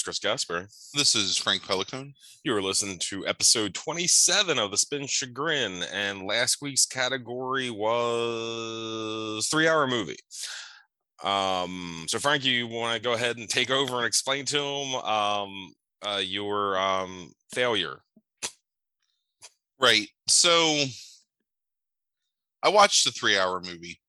co-host Chris Gasper. This is Frank Pelicone. You are listening to episode 27 of the Spin Chagrin, and last week's category was three-hour movie. Um, so Frank, you want to go ahead and take over and explain to him um, uh, your um, failure? Right. So I watched a three-hour movie.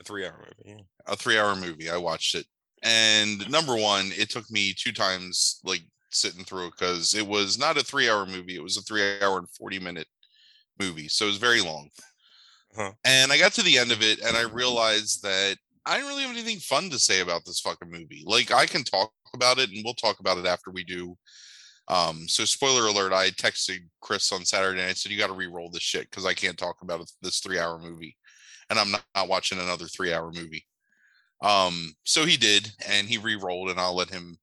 A three-hour movie. Yeah. A three-hour movie. I watched it and number one, it took me two times like sitting through it because it was not a three hour movie. It was a three hour and 40 minute movie. So it was very long. Uh-huh. And I got to the end of it and I realized that I didn't really have anything fun to say about this fucking movie. Like I can talk about it and we'll talk about it after we do. Um, so spoiler alert, I texted Chris on Saturday and I said, you got to re-roll this shit because I can't talk about this three hour movie. And I'm not, not watching another three hour movie. Um, so he did, and he re-rolled, and I'll let him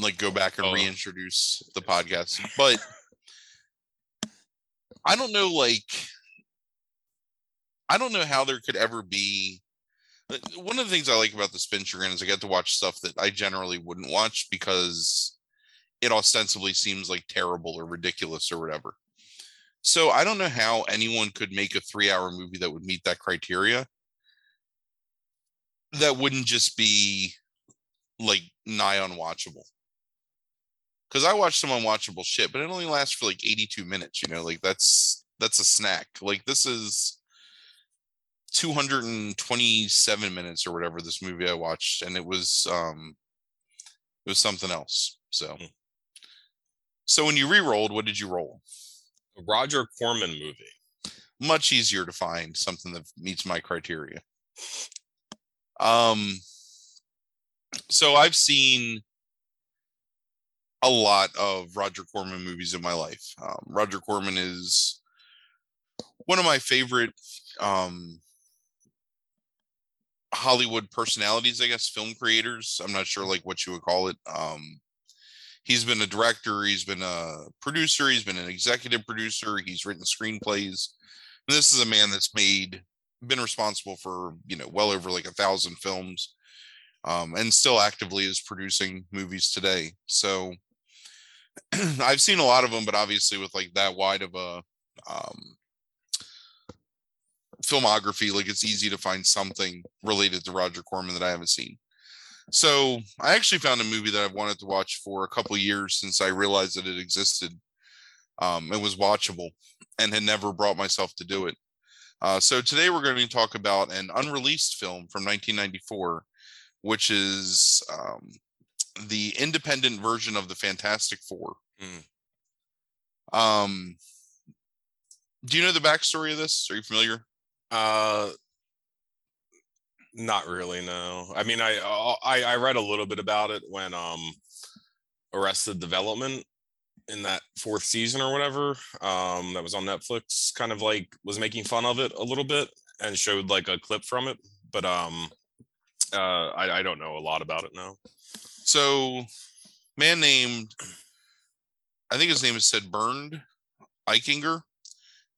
like go back and oh. reintroduce the podcast. But I don't know, like, I don't know how there could ever be. One of the things I like about the Spin Chagrin is I get to watch stuff that I generally wouldn't watch because it ostensibly seems like terrible or ridiculous or whatever. So I don't know how anyone could make a three hour movie that would meet that criteria that wouldn't just be like nigh unwatchable. Because I watched some unwatchable shit, but it only lasts for like 82 minutes. You know, like that's that's a snack. Like this is 227 minutes or whatever this movie I watched, and it was um it was something else. So mm. so when you re-rolled, what did you roll? A Roger Corman movie. Much easier to find something that meets my criteria. Um, so I've seen a lot of Roger Corman movies in my life. Um, Roger Corman is one of my favorite um, Hollywood personalities, I guess, film creators. I'm not sure like what you would call it. Um, he's been a director, he's been a producer, he's been an executive producer, he's written screenplays. And this is a man that's made been responsible for you know well over like a thousand films um, and still actively is producing movies today. So i've seen a lot of them but obviously with like that wide of a um, filmography like it's easy to find something related to roger corman that i haven't seen. So i actually found a movie that i've wanted to watch for a couple years since i realized that it existed um, it was watchable and had never brought myself to do it uh, so today we're going to talk about an unreleased film from 1994, which is um, the independent version of the Fantastic Four. Mm. Um, do you know the backstory of this? Are you familiar? Uh, not really. No. I mean, I, I I read a little bit about it when um Arrested Development in that fourth season or whatever um, that was on Netflix kind of like was making fun of it a little bit and showed like a clip from it, but um, uh, I, I don't know a lot about it now. So, man named, I think his name is said Bernd Eichinger,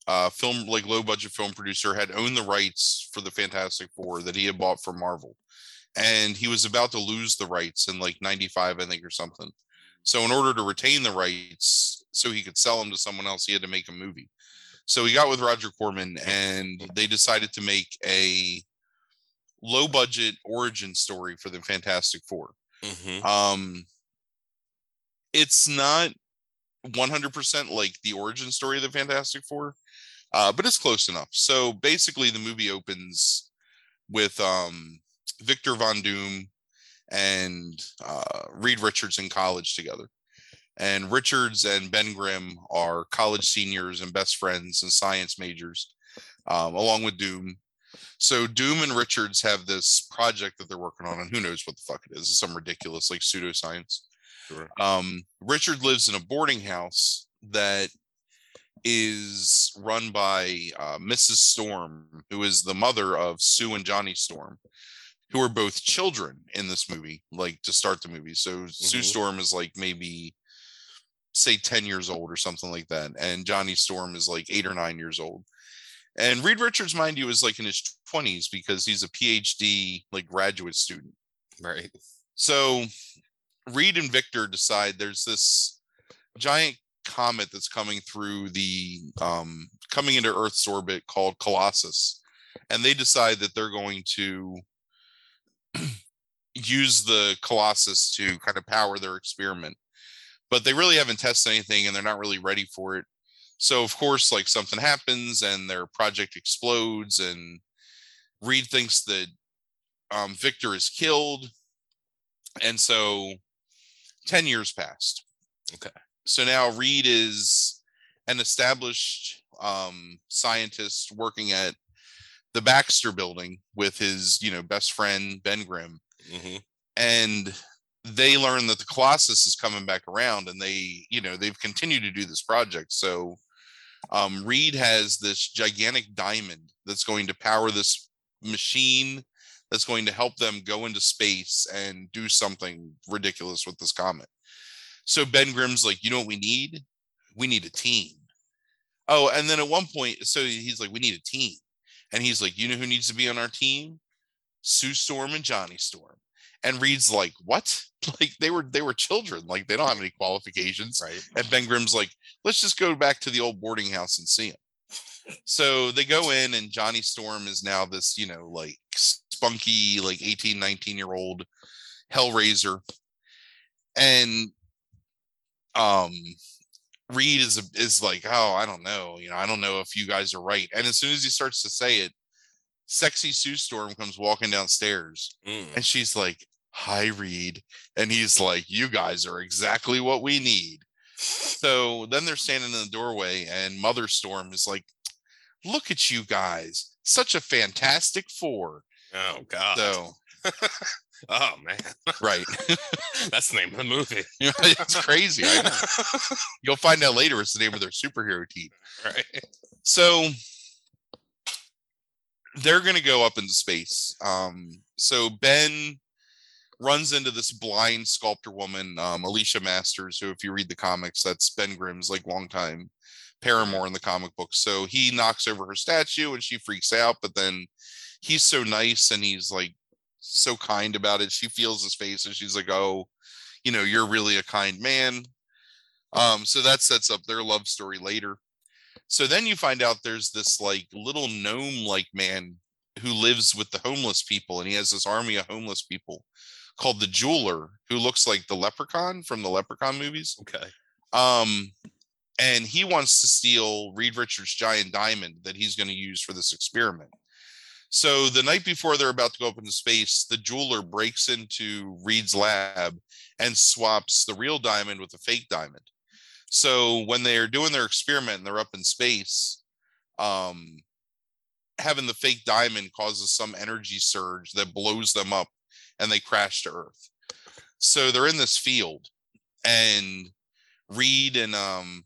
uh, film like low budget film producer, had owned the rights for the Fantastic Four that he had bought from Marvel, and he was about to lose the rights in like '95, I think, or something. So in order to retain the rights, so he could sell them to someone else, he had to make a movie. So he got with Roger Corman, and they decided to make a low budget origin story for the Fantastic 4 mm-hmm. Um, it's not 100% like the origin story of the Fantastic Four, uh, but it's close enough. So basically, the movie opens with um, Victor Von Doom and uh, Reed Richards in college together. And Richards and Ben Grimm are college seniors and best friends and science majors, um, along with Doom. So Doom and Richards have this project that they're working on, and who knows what the fuck it is? It's some ridiculous like pseudoscience. Sure. Um, Richard lives in a boarding house that is run by uh, Mrs. Storm, who is the mother of Sue and Johnny Storm who are both children in this movie, like to start the movie. So mm-hmm. Sue Storm is like maybe say 10 years old or something like that. And Johnny Storm is like eight or nine years old. And Reed Richards, mind you, is like in his 20s because he's a PhD like graduate student. Right. So Reed and Victor decide there's this giant comet that's coming through the um, coming into Earth's orbit called Colossus, and they decide that they're going to use the Colossus to kind of power their experiment. But they really haven't tested anything, and they're not really ready for it. So of course, like something happens, and their project explodes, and Reed thinks that um, Victor is killed, and so 10 years passed. Okay. So now Reed is an established um, scientist working at the Baxter building with his, you know, best friend Ben Grimm. hmm And they learn that the Colossus is coming back around and they, you know, they've continued to do this project. So um, Reed has this gigantic diamond that's going to power this machine that's going to help them go into space and do something ridiculous with this comet. So Ben Grimm's like, you know what we need? We need a team. Oh, and then at one point, so he's like, we need a team. And he's like, you know who needs to be on our team? Sue Storm and Johnny Storm. And Reed's like, what? Like they were they were children. Like they don't have any qualifications. Right. And Ben Grimm's like, let's just go back to the old boarding house and see him. So they go in, and Johnny Storm is now this, you know, like spunky, like 18, 19 year old Hellraiser. And um Reed is is like, oh, I don't know, you know, I don't know if you guys are right. And as soon as he starts to say it, sexy Sue Storm comes walking downstairs Mm. and she's like, Hi, Reed. And he's like, You guys are exactly what we need. So then they're standing in the doorway, and Mother Storm is like, Look at you guys. Such a fantastic four. Oh God. So, oh man, right. that's the name of the movie. it's crazy. You'll find out later it's the name of their superhero team. right. So they're going to go up into space. Um, so Ben runs into this blind sculptor woman, um, Alicia Masters, who, if you read the comics, that's Ben Grimm's like longtime paramour in the comic book. So he knocks over her statue and she freaks out, but then he's so nice and he's like so kind about it. She feels his face and she's like, "Oh, you know, you're really a kind man." Um, so that sets up their love story later. So then you find out there's this like little gnome like man who lives with the homeless people and he has this army of homeless people called the jeweler who looks like the leprechaun from the leprechaun movies Okay. um and he wants to steal reed richards giant diamond that he's going to use for this experiment so the night before they're about to go up into space the jeweler breaks into reed's lab and swaps the real diamond with a fake diamond. So when they're doing their experiment and they're up in space um having the fake diamond causes some energy surge that blows them up and they crash to earth. So they're in this field and reed and um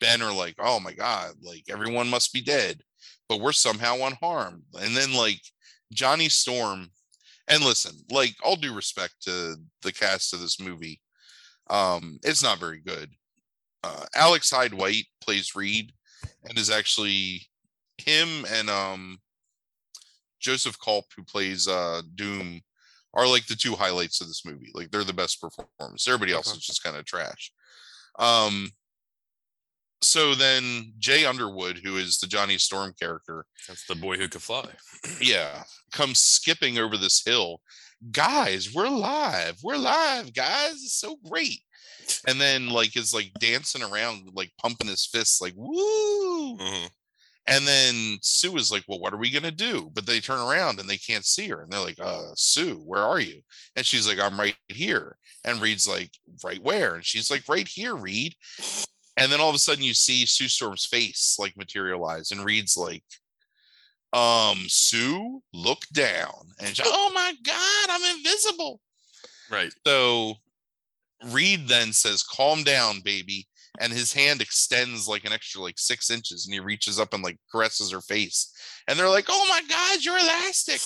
ben are like oh my god like everyone must be dead but we're somehow unharmed and then like johnny storm and listen like all due respect to the cast of this movie um it's not very good uh, alex hyde white plays reed and is actually him and um Joseph Culp, who plays uh Doom, are like the two highlights of this movie. Like they're the best performers. Everybody else is just kind of trash. Um so then Jay Underwood, who is the Johnny Storm character, That's the boy who could fly. yeah, comes skipping over this hill. Guys, we're live. We're live, guys. It's so great. And then like is like dancing around, like pumping his fists, like woo. Mhm. And then Sue is like, Well, what are we going to do? But they turn around and they can't see her. And they're like, uh, Sue, where are you? And she's like, I'm right here. And Reed's like, Right where? And she's like, Right here, Reed. And then all of a sudden you see Sue Storm's face like materialize. And Reed's like, Um, Sue, look down. And she's, Oh my God, I'm invisible. Right. So Reed then says, Calm down, baby. And his hand extends like an extra like six inches and he reaches up and like caresses her face. And they're like, Oh my God, you're elastic.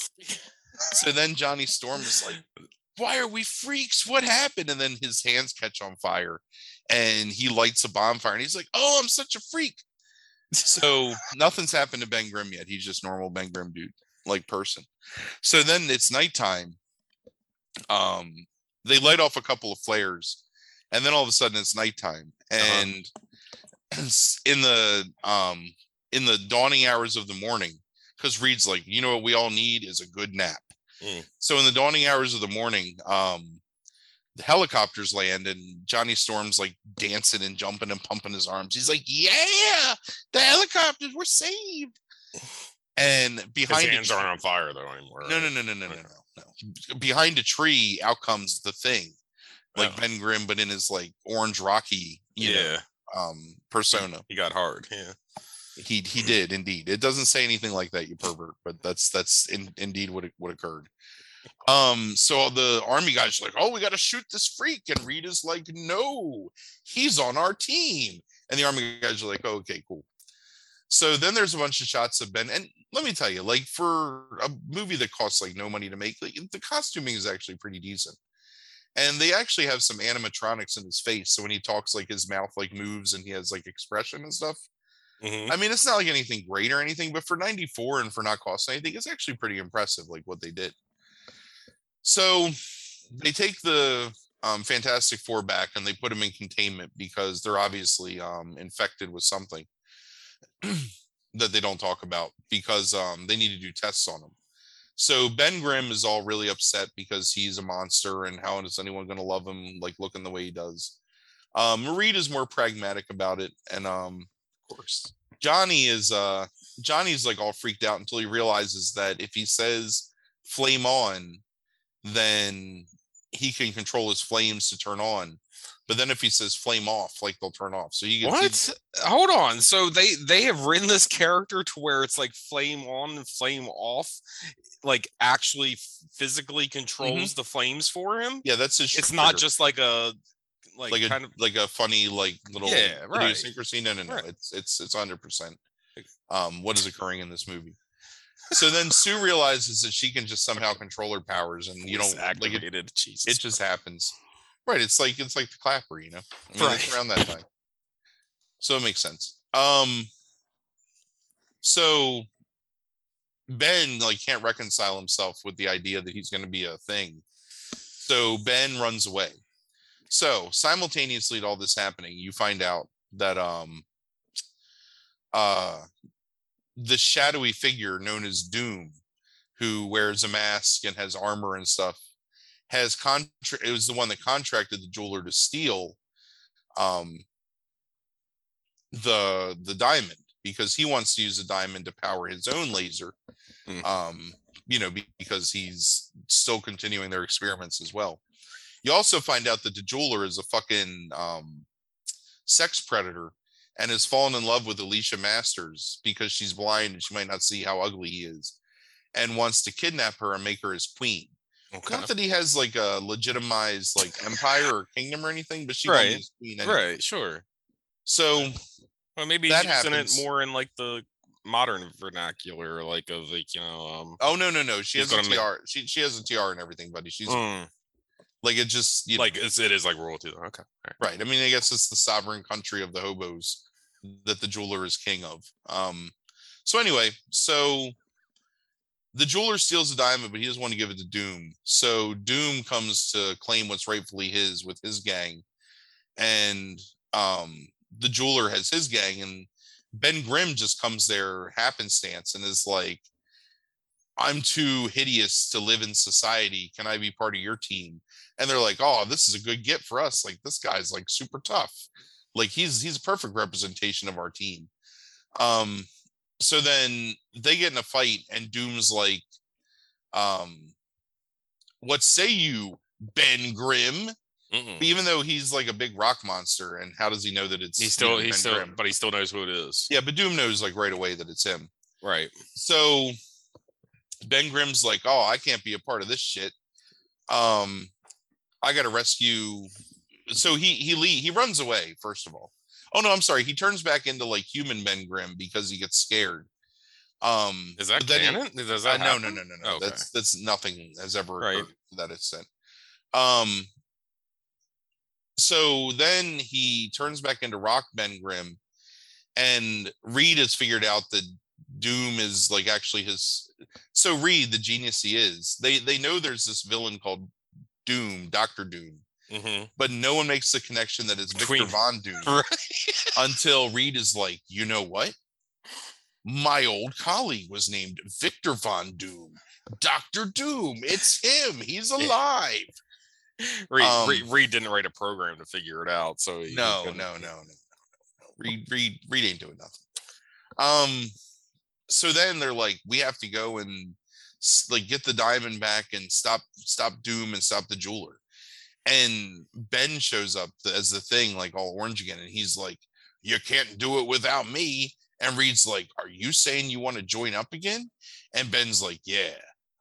so then Johnny Storm is like, Why are we freaks? What happened? And then his hands catch on fire and he lights a bonfire and he's like, Oh, I'm such a freak. So nothing's happened to Ben Grimm yet. He's just normal Ben Grimm dude, like person. So then it's nighttime. Um, they light off a couple of flares, and then all of a sudden it's nighttime, Uh-huh. and in the um in the dawning hours of the morning, because Reed's like, you know what we all need is a good nap. Mm. So in the dawning hours of the morning, um, the helicopters land and Johnny Storm's like dancing and jumping and pumping his arms. He's like, "Yeah, the helicopters were saved." And behind a hands tr- aren't on fire though anymore. no, no, no, no, no, no, no, no. Behind a tree, out comes the thing, like Oh. Ben Grimm, but in his like orange Rocky, you know, yeah, um, persona. he got hard. Yeah. He he did indeed. It doesn't say anything like that, you pervert, but that's that's in, indeed what what occurred. Um, so the army guys are like, "Oh, we got to shoot this freak," and Reed is like, "No, he's on our team." And the army guys are like, oh, "Okay, cool." So then there's a bunch of shots of Ben, and let me tell you, like for a movie that costs like no money to make, like the costuming is actually pretty decent. And they actually have some animatronics in his face, so when he talks, like his mouth like moves and he has like expression and stuff. Mhm. I mean, it's not like anything great or anything, but for 94 and for not costing anything, it's actually pretty impressive, like what they did. So they take the um, Fantastic Four back and they put them in containment because they're obviously um, infected with something that they don't talk about because um, they need to do tests on them. So Ben Grimm is all really upset because he's a monster and how is anyone going to love him like looking the way he does. Um, Reed is more pragmatic about it, and um, Of course. Johnny is uh Johnny's like all freaked out until he realizes that if he says flame on, then he can control his flames to turn on. But then if he says flame off, like they'll turn off. So you get What? Hold on. So they they have written this character to where it's like flame on and flame off, like actually physically controls the flames for him. yeah, that's his It's not just like a like, like a kind of like a funny like little Yeah, right. idiosyncrasy. No, no, no. Right. It's it's it's hundred percent um what is occurring in this movie. So then Sue realizes that she can just somehow control her powers, and you don't like it. It just happens, right? It's like it's like the clapper, you know. I mean, Right. around that time, so it makes sense. Um, so Ben like can't reconcile himself with the idea that he's going to be a thing. So Ben runs away. So simultaneously to all this happening, you find out that um uh the shadowy figure known as Doom, who wears a mask and has armor and stuff, has contra- it was the one that contracted the jeweler to steal um the the diamond because he wants to use the diamond to power his own laser Hmm. um you know because he's still continuing their experiments as well you also find out that the jeweler is a fucking um sex predator and has fallen in love with Alicia Masters because she's blind and she might not see how ugly he is and wants to kidnap her and make her his queen okay. not that he has like a legitimized like empire or kingdom or anything, but she's Right, queen. Anyway. Right. Sure. So Well, maybe That he's using happens. it more in like the modern vernacular, like of like you know. um oh no no no, she has a gonna make- She she has a tiara and everything, buddy. She's mm, like it just you know, like it's, it is like royalty. Though. Okay. right. right. I mean, I guess it's the sovereign country of the hobos that the jeweler is king of. Um. So anyway, so the jeweler steals the diamond, but he doesn't want to give it to Doom. So Doom comes to claim what's rightfully his with his gang, and um, the jeweler has his gang, and Ben Grimm just comes there happenstance and is like, "I'm too hideous to live in society. Can I be part of your team?" And they're like, "Oh, this is a good get for us. Like this guy's like super tough. Like he's he's a perfect representation of our team." Um, so then they get in a fight and doom's like um what say you ben grimm even though he's like a big rock monster and how does he know that it's He you still know, he Ben still Grimm? but he still knows who it is. yeah but doom knows like right away that it's him Right. so ben grimm's like oh i can't be a part of this shit um i gotta rescue so he he le- he runs away first of all oh no i'm sorry he turns back into like human ben grimm because he gets scared um Is that then he- canon? Does Uh, that no, no, no, no, no. Okay. That's that's nothing has ever Right. occurred to that extent. Um. So then he turns back into Rock Ben Grimm, and Reed has figured out that Doom is like actually his. So Reed, the genius he is, they they know there's this villain called Doom, Doctor Doom, hmm but no one makes the connection that it's Victor Von Doom Right. until Reed is like, you know what? My old colleague was named Victor Von Doom. Doctor Doom. It's him. He's alive. Reed, Um, Reed, Reed didn't write a program to figure it out, so he No, no, no, no, no, no. Reed, Reed, Reed ain't doing nothing. Um, so then they're like, we have to go and like get the diamond back and stop, stop Doom and stop the jeweler. And Ben shows up as the thing, like all orange again, and he's like, "You can't do it without me." And Reed's like, "Are you saying you want to join up again?" And Ben's like, "Yeah,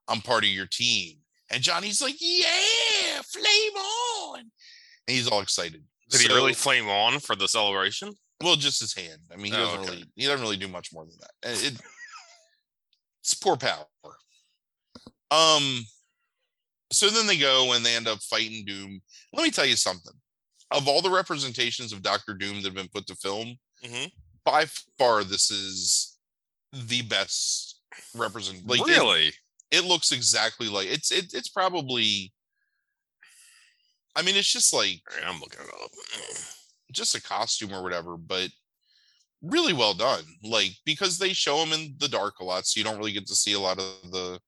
I'm part of your team." And Johnny's like, "Yeah, flame on!" And he's all excited. Did he really flame on for the celebration? well, just his hand. I mean, he Oh, doesn't okay. really he doesn't really do much more than that. It, it's poor power. Um so then they go and they end up fighting Doom. Let me tell you something. Of all the representations of Doctor Doom that have been put to film, Mhm. by far this is the best represent like really? it, looks exactly like it's it, it's probably I mean it's just like right, I'm looking it up. just a costume or whatever, but really well done. Like because they show him in the dark a lot, so you don't really get to see a lot of the,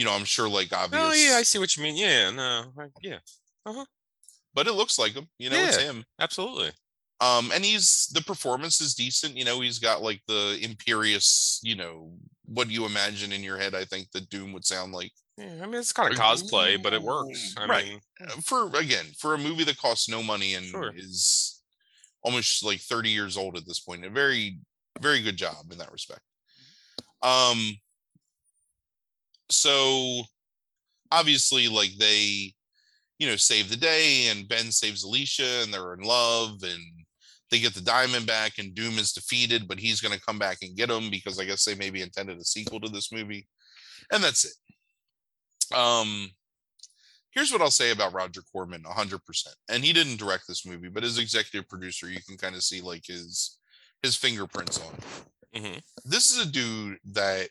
you know, I'm sure like obvious. Oh yeah, I see what you mean. Yeah, no, yeah, but it looks like him. You know, it's him. absolutely. Um, and he's the performance is decent. You know, he's got like the imperious, you know, what do you imagine in your head? I think that Doom would sound like Yeah, I mean it's kind of cosplay, but it works. I Right. mean, Uh, for again for a movie that costs no money and Sure. is almost like 30 years old at this point a very very good job in that respect um so obviously like they you know save the day and ben saves alicia and they're in love and they get the diamond back and doom is defeated but he's going to come back and get him because i guess they maybe intended a sequel to this movie and that's it um here's what I'll say about Roger Corman 100%. And he didn't direct this movie, but as executive producer, you can kind of see like his his fingerprints on it. mhm. This is a dude that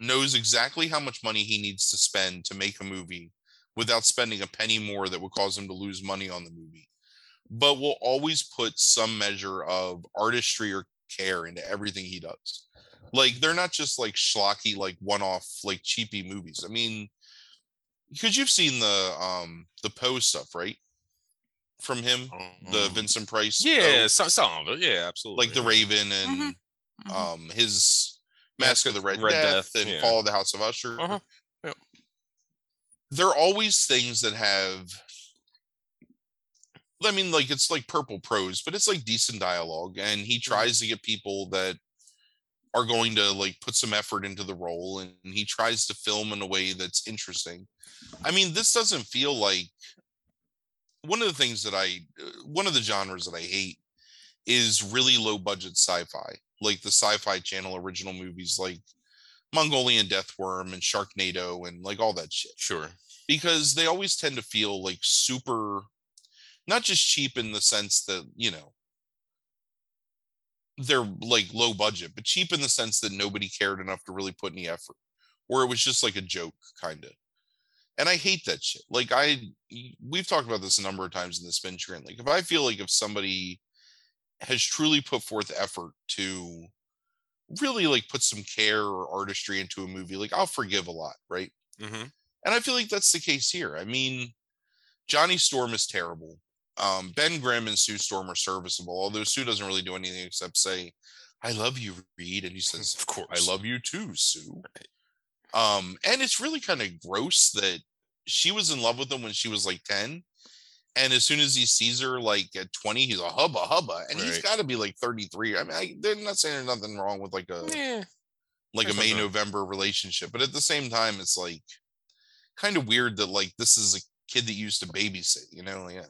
knows exactly how much money he needs to spend to make a movie without spending a penny more that would cause him to lose money on the movie. But will always put some measure of artistry or care into everything he does. Like they're not just like schlocky, like one-off, like cheapy movies. I mean, because you've seen the um the Poe stuff, right? From him, the Um, Vincent Price, yeah, Poe, so, some of it, yeah, absolutely. like the Raven and Mhm. um his Mask of the Red, Red Death, Death, and yeah. Fall of the House of Usher. Uh-huh, yep. Are always things that have. I mean, like it's like purple prose, but it's like decent dialogue, and he tries to get people that are going to like put some effort into the role, and he tries to film in a way that's interesting. I mean, this doesn't feel like one of the things that I, uh, one of the genres that I hate is really low budget sci-fi, like the Sci-Fi Channel original movies, like Mongolian Deathworm and Sharknado and like all that shit, Sure. because they always tend to feel like super, not just cheap in the sense that you know they're like low budget, but cheap in the sense that nobody cared enough to really put any effort, or it was just like a joke kind of. And I hate that shit. Like I, we've talked about this a number of times in the spin chagrin. Like if I feel like if somebody has truly put forth effort to really like put some care or artistry into a movie, like I'll forgive a lot, right? hmm And I feel like that's the case here. I mean, Johnny Storm is terrible. Um, ben Grimm and Sue Storm are serviceable, although Sue doesn't really do anything except say, I love you, Reed. And he says, Of course. I love you too, Sue. Um, and it's really kind of gross that she was in love with him when she was like 10. And as soon as he sees her like at 20, he's a hubba hubba. And he's got to be like 33. I mean, I, they're not saying there's nothing wrong with like a Yeah. like a May November relationship, but at the same time, it's like kind of weird that like this is a kid that used to babysit, you know? Like, yeah.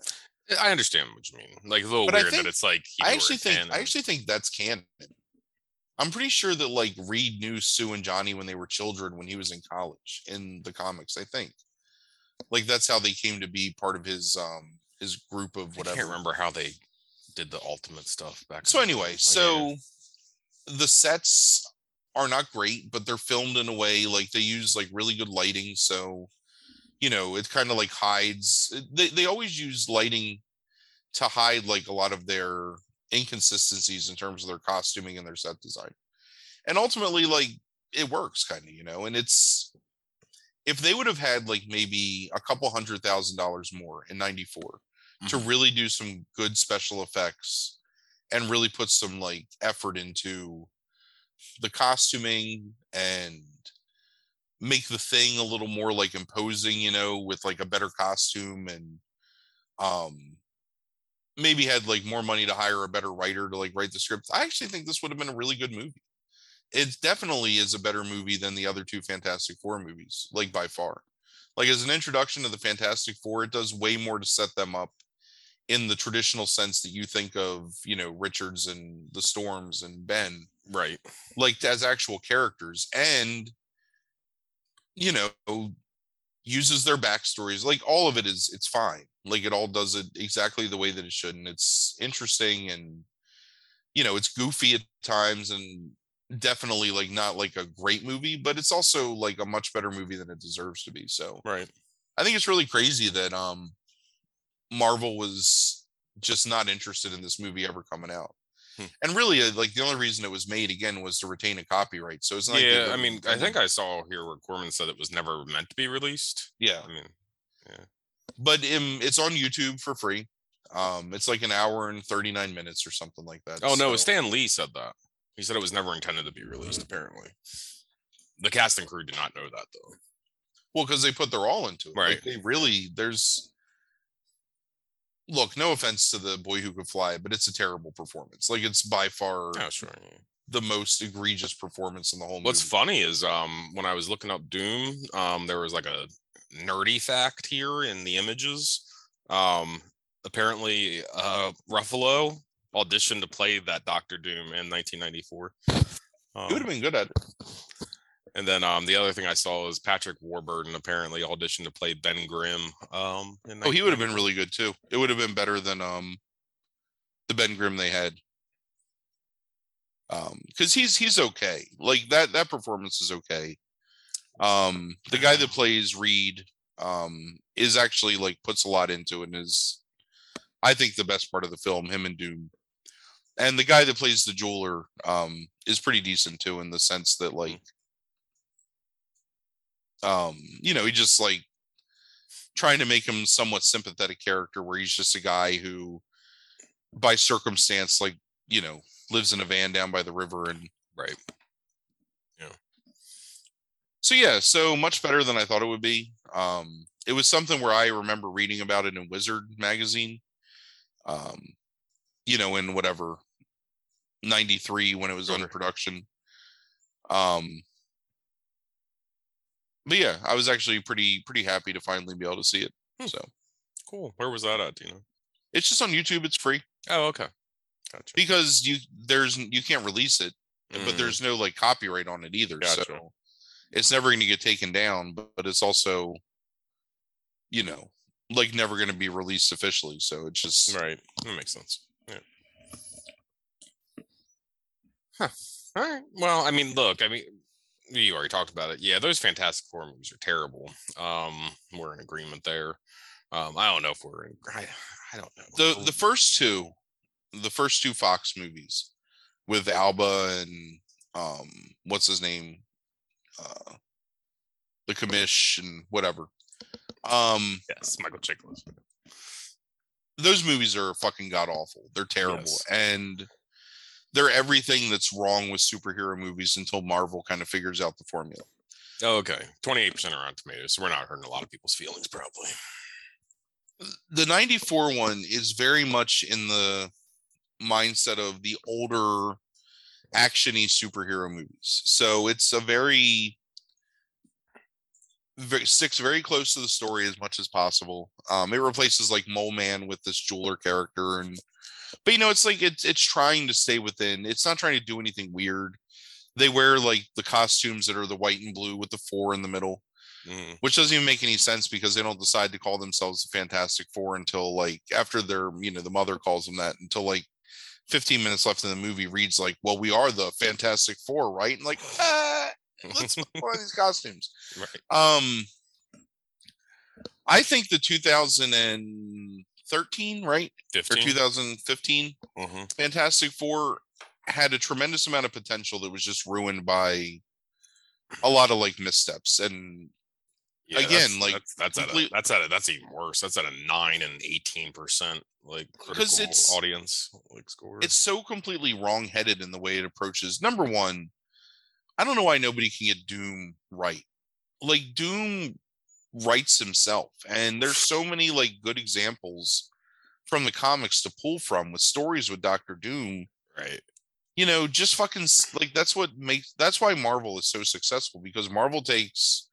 Eh, I understand what you mean. Like a little But weird think- that it's like I actually think 10 I actually think that's canon. I'm pretty sure that like Reed knew Sue and Johnny when they were children when he was in college in the comics. I think like that's how they came to be part of his um his group of I whatever. can't remember how they did the ultimate stuff back. So in the day. anyway, Like, so the sets are not great, but they're filmed in a way like they use like really good lighting. So you know, it kind of like hides. They they always use lighting to hide like a lot of their inconsistencies in terms of their costuming and their set design. And ultimately, like it works kind of, you know, and it's if they would have had like maybe a couple hundred thousand dollars more in 94 to Mhm. really do some good special effects and really put some like effort into the costuming and make the thing a little more like imposing, you know, with like a better costume and um maybe had like more money to hire a better writer to like write the script. I actually think this would have been a really good movie. It definitely is a better movie than the other two Fantastic Four movies, like by far. Like as an introduction to the Fantastic Four, it does way more to set them up in the traditional sense that you think of, you know, Richards and the Storms and Ben Right. like as actual characters and you know uses their backstories like all of it is it's fine like it all does it exactly the way that it should and it's interesting and you know it's goofy at times and definitely like not like a great movie but it's also like a much better movie than it deserves to be so Right. i think it's really crazy that um marvel was just not interested in this movie ever coming out Hmm. and really uh, like the only reason it was made again was to retain a copyright so it's not like yeah. I mean, I think I saw here where Corman said it was never meant to be released. yeah I mean, yeah. but um, it's on youtube for free um it's like an hour and 39 minutes or something like that oh no, so- Stan Lee said that. He said it was never intended to be released. Apparently, the cast and crew did not know that though. well because they put their all into it like Right. they really there's look no offense to the boy who could fly but it's a terrible performance like it's by far Oh, sure. the most egregious performance in the whole movie. What's movie. funny is um when I was looking up Doom, um there was like a nerdy fact here in the images. Um apparently uh Ruffalo auditioned to play that Doctor Doom in 1994. he would Um, have been good at it. and then um the other thing I saw is Patrick Warburton apparently auditioned to play Ben Grimm. Um in oh he would have been really good too. It would have been better than um the ben grimm they had. Um because he's he's okay. Like that that performance is okay. Um the guy that plays reed um is actually like puts a lot into it and is i think the best part of the film him and doom and the guy that plays the jeweler um is pretty decent too in the sense that like um you know he just like trying to make him somewhat sympathetic character where he's just a guy who by circumstance like you know lives in a van down by the river and right. Yeah. So yeah so much better than i thought it would be um it was something where i remember reading about it in wizard magazine um you know in whatever 93 when it was under production um but yeah i was actually pretty pretty happy to finally be able to see it Hmm. so Cool. Where was that at? Do you know? it's just on youtube it's free Oh, okay. Gotcha. because you there's you can't release it but Mm, there's no like copyright on it either Gotcha. so it's never going to get taken down but, but it's also you know like never going to be released officially so it's just right. That makes sense. Yeah. Huh. All right. Well, I mean, look, I mean, you already talked about it. Yeah, those Fantastic Four movies are terrible. Um, we're in agreement there. Um, I don't know if we're in. I, I don't know. the the first two the first two fox movies with alba and um what's his name uh the commish and whatever um yes, Michael Chiklis. those movies are fucking god awful. They're terrible. Yes. And they're everything that's wrong with superhero movies until Marvel kind of figures out the formula. Oh, okay. Twenty-eight percent are on Tomatoes, so we're not hurting a lot of people's feelings, probably. The 94 one is very much in the mindset of the older actiony superhero movies. So it's a very very sticks very close to the story as much as possible. Um, it replaces like Mole Man with this jeweler character, and but you know it's like it's it's trying to stay within. It's not trying to do anything weird. They wear like the costumes that are the white and blue with the four in the middle, Mhm. which doesn't even make any sense because they don't decide to call themselves the Fantastic Four until like after their you know the mother calls them that until like 15 minutes left in the movie reads like, well, we are the Fantastic Four, right? And like, uh, let's put on these costumes. right. Um, I think the 2013, right? Or 15. 2015 hmm Fantastic Four had a tremendous amount of potential that was just ruined by a lot of like missteps and Yeah, Again, that's- like, that's that's at a, that's at a, that's even worse. That's at a nine and eighteen percent like critical it's- audience like score. it's so completely wrong-headed in the way it approaches number one i don't know why nobody can get doom right like doom writes himself and there's so many like good examples from the comics to pull from with stories with dr doom right. you know just fucking like that's what makes that's why marvel is so successful because marvel takes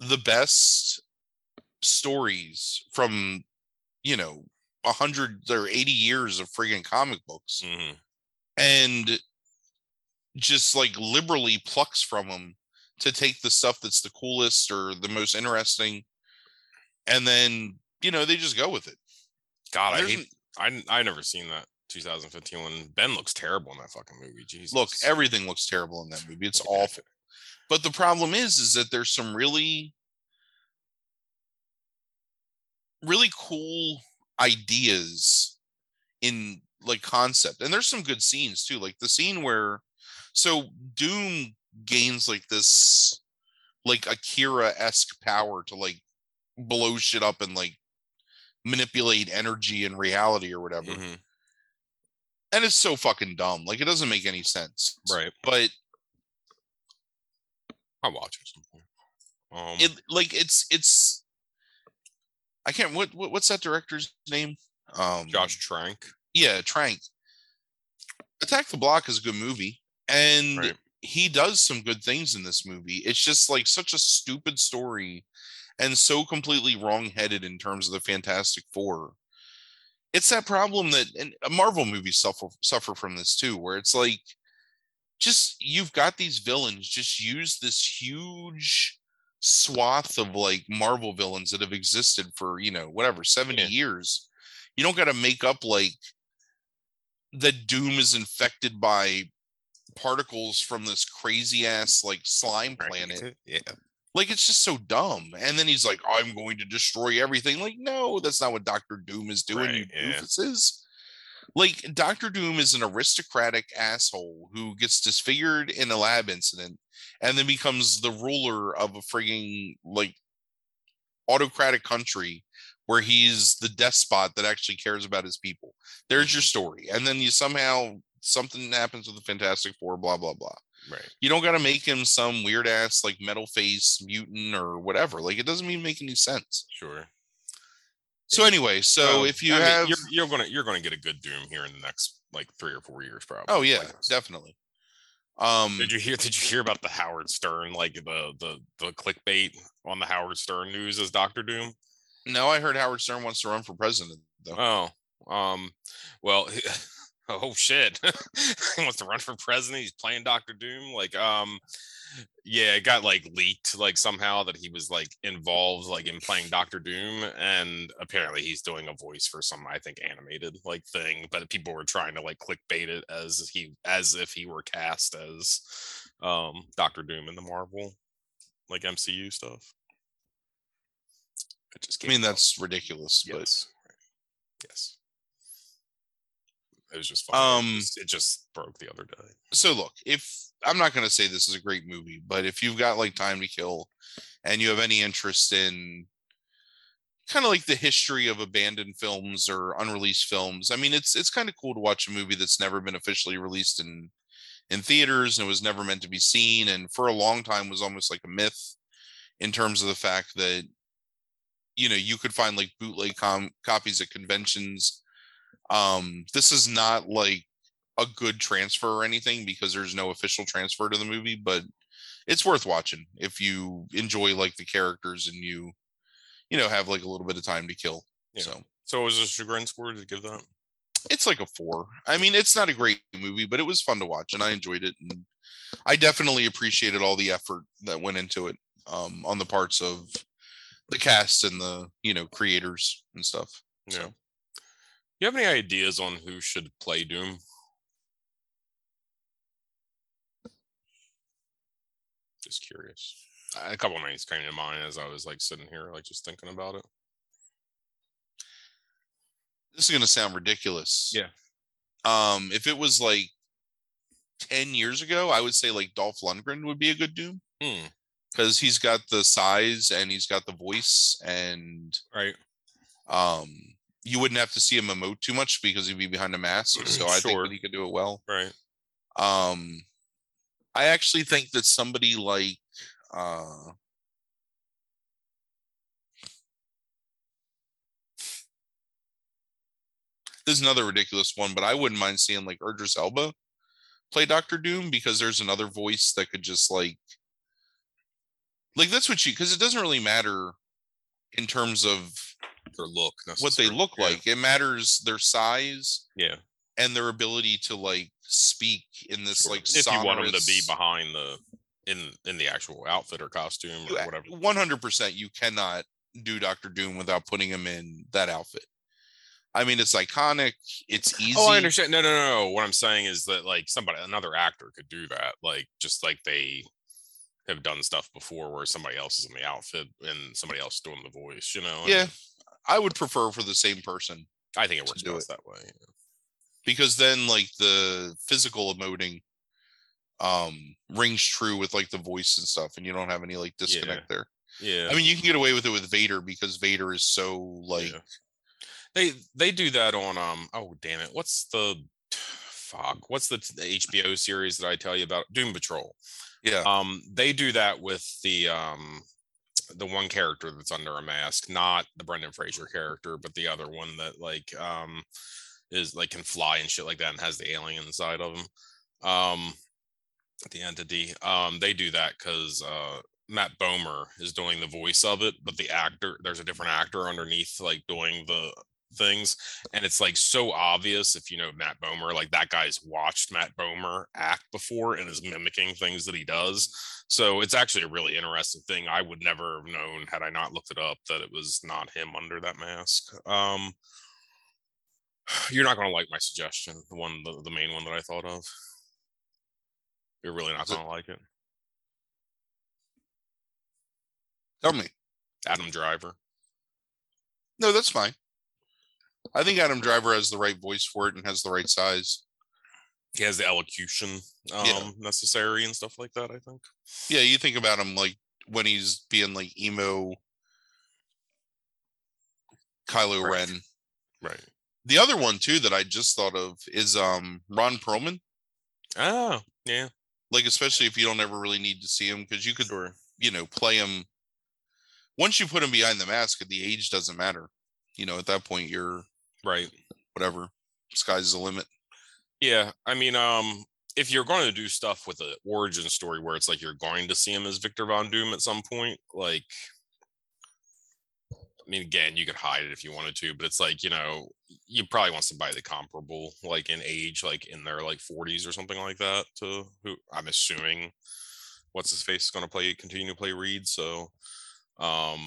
the best stories from you know a hundred or 80 years of friggin' comic books hmm and just like liberally plucks from them to take the stuff that's the coolest or the most interesting and then you know they just go with it God, I hate. I I never seen that 2015 one. Ben looks terrible in that fucking movie. Jesus. look everything looks terrible in that movie it's Yeah. awful but the problem is is that there's some really really cool ideas in like concept and there's some good scenes too like the scene where so doom gains like this like akira-esque power to like blow shit up and like manipulate energy and reality or whatever Mhm. and it's so fucking dumb like it doesn't make any sense Right. but I'll watch it at some point. Um, it like it's it's I can't what, what what's that director's name? Um Josh Trank. Yeah, Trank. Attack the Block is a good movie and Right. He does some good things in this movie. It's just like such a stupid story and so completely wrong-headed in terms of the Fantastic Four. It's that problem that and Marvel movies suffer suffer from this too, where it's like just you've got these villains just use this huge swath of like Marvel villains that have existed for, you know, whatever, 70 Yeah. years. You don't got to make up like that Doom is infected by particles from this crazy ass like slime planet. Yeah. Like it's just so dumb. And then he's like, I'm going to destroy everything. Like, no, that's not what Doctor Doom is doing, you Right, yeah. doofuses. Like Doctor Doom is an aristocratic asshole who gets disfigured in a lab incident and then becomes the ruler of a frigging like autocratic country where he's the despot that actually cares about his people. There's your mm-hmm. story. And then you somehow something happens with the Fantastic Four, blah blah blah. Right. You don't got to make him some weird ass like metal face mutant or whatever. Like it doesn't even make any sense. Sure. So anyway, so if you I mean, have, you're, you're gonna you're gonna get a good Doom here in the next like three or four years, probably. oh yeah, Like, definitely. Um, Did you hear? Did you hear about the Howard Stern like the the the clickbait on the Howard Stern news as Doctor Doom? no, I heard Howard Stern wants to run for president though. Oh, um, well, oh shit, he wants to run for president. He's playing Doctor Doom. Like, um, yeah, it got like leaked like somehow that he was like involved like in playing Doctor Doom, and apparently he's doing a voice for some I think animated like thing. But people were trying to like clickbait it as he as if he were cast as um Doctor Doom in the Marvel like MCU stuff. Just I mean, out. that's ridiculous, but Yes. It was just funny. Um, it, just, it just broke the other day. so look, if I'm not going to say this is a great movie, but if you've got like time to kill and you have any interest in kind of like the history of abandoned films or unreleased films, I mean, it's it's kind of cool to watch a movie that's never been officially released in in theaters and it was never meant to be seen and for a long time was almost like a myth in terms of the fact that you know you could find like bootleg com- copies at conventions um this is not like a good transfer or anything because there's no official transfer to the movie, but it's worth watching if you enjoy like the characters and you, you know, have like a little bit of time to kill. Yeah. So So was a chagrin score to give that? it's like a four. I mean, it's not a great movie, but it was fun to watch and I enjoyed it. And I definitely appreciated all the effort that went into it um, on the parts of the cast and the, you know, creators and stuff. Yeah. So You have any ideas on who should play Doom? Just curious. a couple names came to mind as I was like sitting here, like just thinking about it. This is gonna sound ridiculous. Yeah. Um, if it was like ten years ago, I would say like Dolph Lundgren would be a good Doom Hmm. because he's got the size and he's got the voice and Right. um you wouldn't have to see him emote too much because he'd be behind a mask. So I think Sure. that he could do it well. Right. Um I actually think that somebody like uh This is another ridiculous one, but I wouldn't mind seeing like Idris Elba play Doctor Doom because there's another voice that could just like like that's what you because it doesn't really matter in terms of Their look. what they look Yeah. like. It matters their size Yeah. and their ability to like speak in this Sure. like if you want them to be behind the in in the actual outfit or costume or whatever. 100% you cannot do Doctor Doom without putting him in that outfit. I mean, it's iconic. It's easy. Oh, I understand. No, no, no, no. What I'm saying is that like somebody, another actor could do that. Like just like they have done stuff before where somebody else is in the outfit and somebody else doing the voice. You know? and Yeah, I would prefer for the same person I think it works best it. that way. because then like the physical emoting um rings true with like the voice and stuff and you don't have any like disconnect there. Yeah. I mean, you can get away with it with Vader because Vader is so like Yeah. They they do that on um oh damn it what's the fuck what's the, the HBO series that I tell you about Doom Patrol yeah. um they do that with the um the one character that's under a mask not the Brendan Fraser character but the other one that like um is like can fly and shit like that and has the alien inside of him um the entity. Um they do that because uh Matt Bomer is doing the voice of it, but the actor there's a different actor underneath like doing the things and it's like so obvious if you know Matt Bomer like that guy's watched Matt Bomer act before and is mimicking things that he does so it's actually a really interesting thing I would never have known had I not looked it up that it was not him under that mask um you're not going to like my suggestion the one the, the main one that I thought of you're really not going to like it Tell me. Adam Driver No, that's fine. I think Adam Driver has the right voice for it and has the right size. He has the elocution um Yeah. necessary and stuff like that i think Yeah, you think about him like when he's being like emo Kylo Right. Ren. right The other one too that I just thought of is um Ron Perlman. oh yeah Like especially if you don't ever really need to see him because you could sure you know play him. Once you put him behind the mask, the age doesn't matter. You know at that point you're right whatever. Sky's the limit. Yeah i mean um if you're going to do stuff with an origin story where it's like you're going to see him as victor von doom at some point like i mean again you could hide it if you wanted to but it's like you know you probably want somebody that comparable like in age like in their like 40s or something like that to who i'm assuming what's his face is going to play continue to play reed so um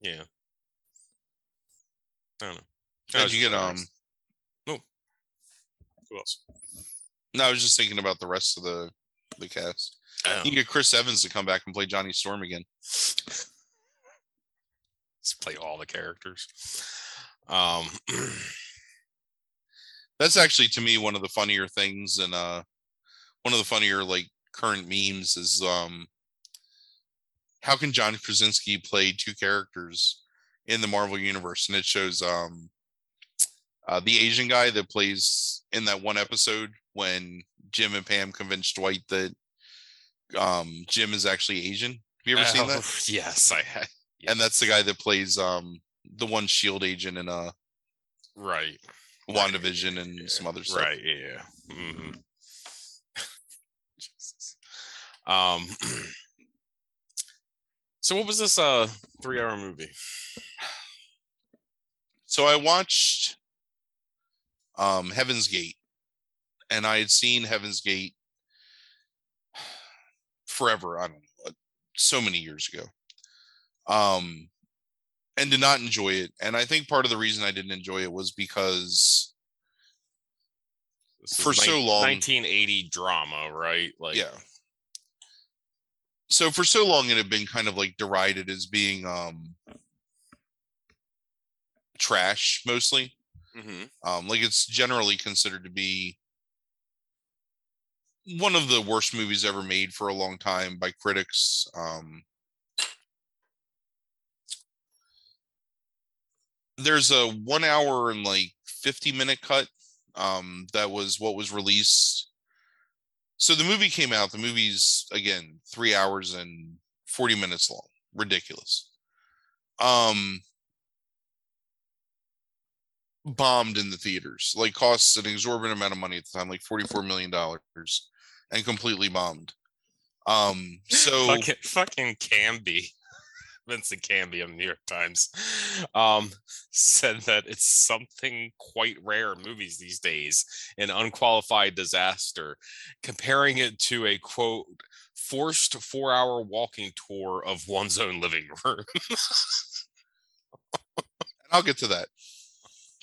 yeah i don't know How'd you get um? Who else No, I was just thinking about the rest of the the cast. Oh. You can get Chris Evans to come back and play Johnny Storm again. Just play all the characters. Um, That's actually to me one of the funnier things, and uh, one of the funnier like current memes is um, how can John Krasinski play two characters in the Marvel universe, and it shows um, uh, the Asian guy that plays in that one episode when Jim and Pam convinced Dwight that um, Jim is actually Asian. Have you ever seen that? oh, Yes, I had. and that's the guy that plays um the one shield agent in uh Right. WandaVision and yeah, some other stuff. Right. Yeah. mhm. Jesus. Um. So what was this uh three hour movie? So I watched um Heaven's Gate and I had seen Heaven's Gate forever, I don't know, uh, so many years ago. Um and did not enjoy it. And I think part of the reason I didn't enjoy it was because For so long- 1980 drama, right? Like yeah. so for so long it had been kind of like derided as being um trash mostly hmm um like it's generally considered to be one of the worst movies ever made for a long time by critics um there's a one hour and like 50 minute cut um that was what was released. So the movie came out the movie's again three hours and 40 minutes long. Ridiculous. Um bombed in the theaters like costs an exorbitant amount of money at the time like 44 million dollars and completely bombed um so fucking, fucking Canby, Vincent Canby of the New York Times, um, said that it's something quite rare in movies these days, an unqualified disaster, comparing it to a quote forced four-hour walking tour of one's own living room. I'll get to that.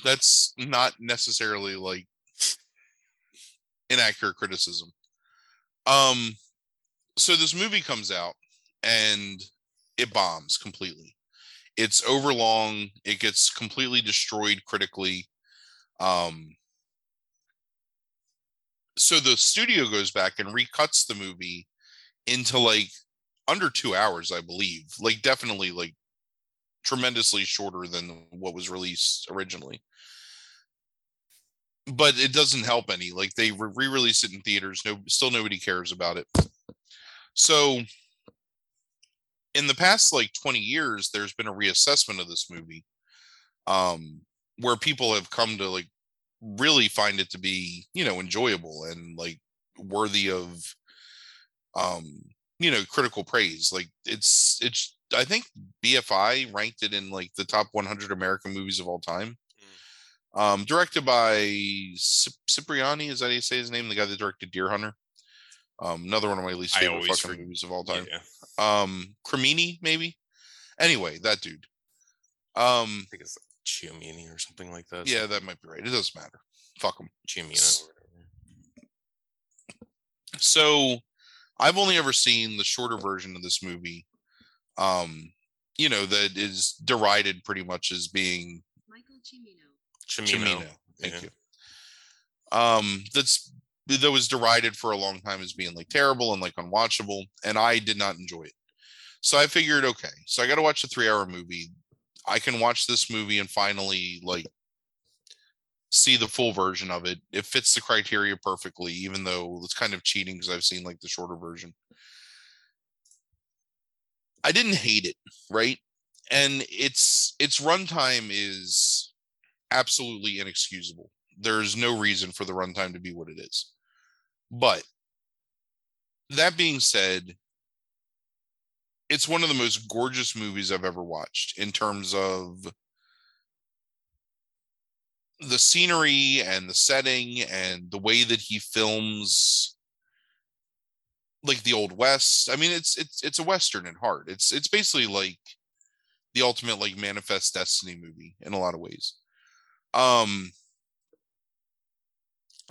That's not necessarily like inaccurate criticism. Um so this movie comes out and it bombs completely. It's overlong, it gets completely destroyed critically. Um so the studio goes back and recuts the movie into like under 2 hours, I believe. Like definitely like tremendously shorter than what was released originally. But it doesn't help any. Like they re-release it in theaters, no still nobody cares about it. So in the past like 20 years there's been a reassessment of this movie um where people have come to like really find it to be, you know, enjoyable and like worthy of um you know critical praise like it's it's i think bfi ranked it in like the top 100 american movies of all time. Um directed by cipriani is that how you say his name? The guy that directed deer hunter. Um another one of my least favorite fucking forg- movies of all time. Yeah, um Cremini maybe? Anyway that dude. Um I think it's Chiomini or something like that. yeah that might be right. It doesn't matter. Fuck him. Whatever. so i've only ever seen the shorter version of this movie um you know that is derided pretty much as being Michael Cimino. Chimino. Cimino. Thank yeah. you. Um, that's that was derided for a long time as being like terrible and like unwatchable, and I did not enjoy it. So I figured, okay, so I got to watch a three-hour movie. I can watch this movie and finally like see the full version of it. It fits the criteria perfectly, even though it's kind of cheating because I've seen like the shorter version. I didn't hate it, right? And its its runtime is absolutely inexcusable. There's no reason for the runtime to be what it is. But that being said, it's one of the most gorgeous movies I've ever watched in terms of the scenery and the setting and the way that he films like the old west i mean it's it's it's a western at heart. It's it's basically like the ultimate like manifest destiny movie in a lot of ways. Um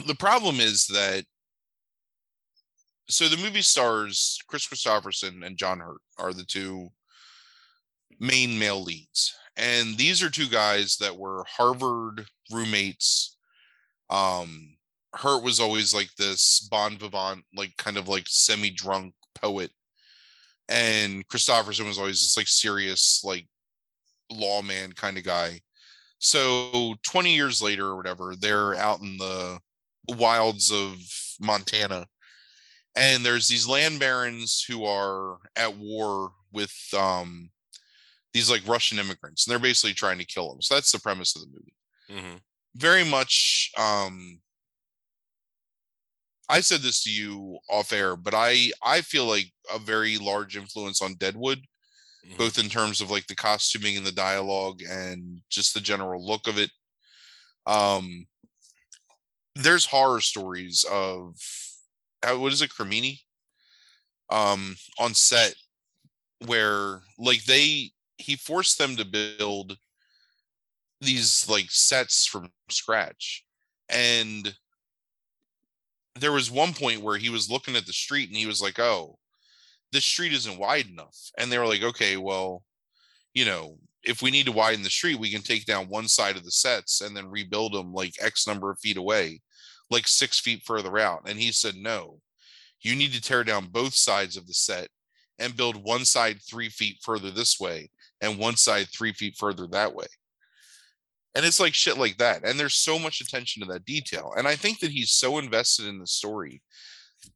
the problem is that so the movie stars kris kristofferson and john hurt are the two main male leads and these are two guys that were harvard roommates um hurt was always like this bon vivant like kind of like semi drunk poet and kristofferson was always this like serious like lawman kind of guy. So 20 years later or whatever they're out in the wilds of montana and there's these land barons who are at war with um these like russian immigrants and they're basically trying to kill them so that's the premise of the movie. Hmm very much um I said this to you off air, but I I feel like a very large influence on Deadwood, Mhm. both in terms of like the costuming and the dialogue and just the general look of it. Um there's horror stories of uh, what is it, Cremini? Um on set where like they he forced them to build these like sets from scratch and there was one point where he was looking at the street and he was like oh this street isn't wide enough. And they were like, okay, well, you know, if we need to widen the street, we can take down one side of the sets and then rebuild them like X number of feet away, like six feet further out. And he said, no, you need to tear down both sides of the set and build one side three feet further this way and one side three feet further that way. And it's like shit like that. And there's so much attention to that detail. And I think that he's so invested in the story.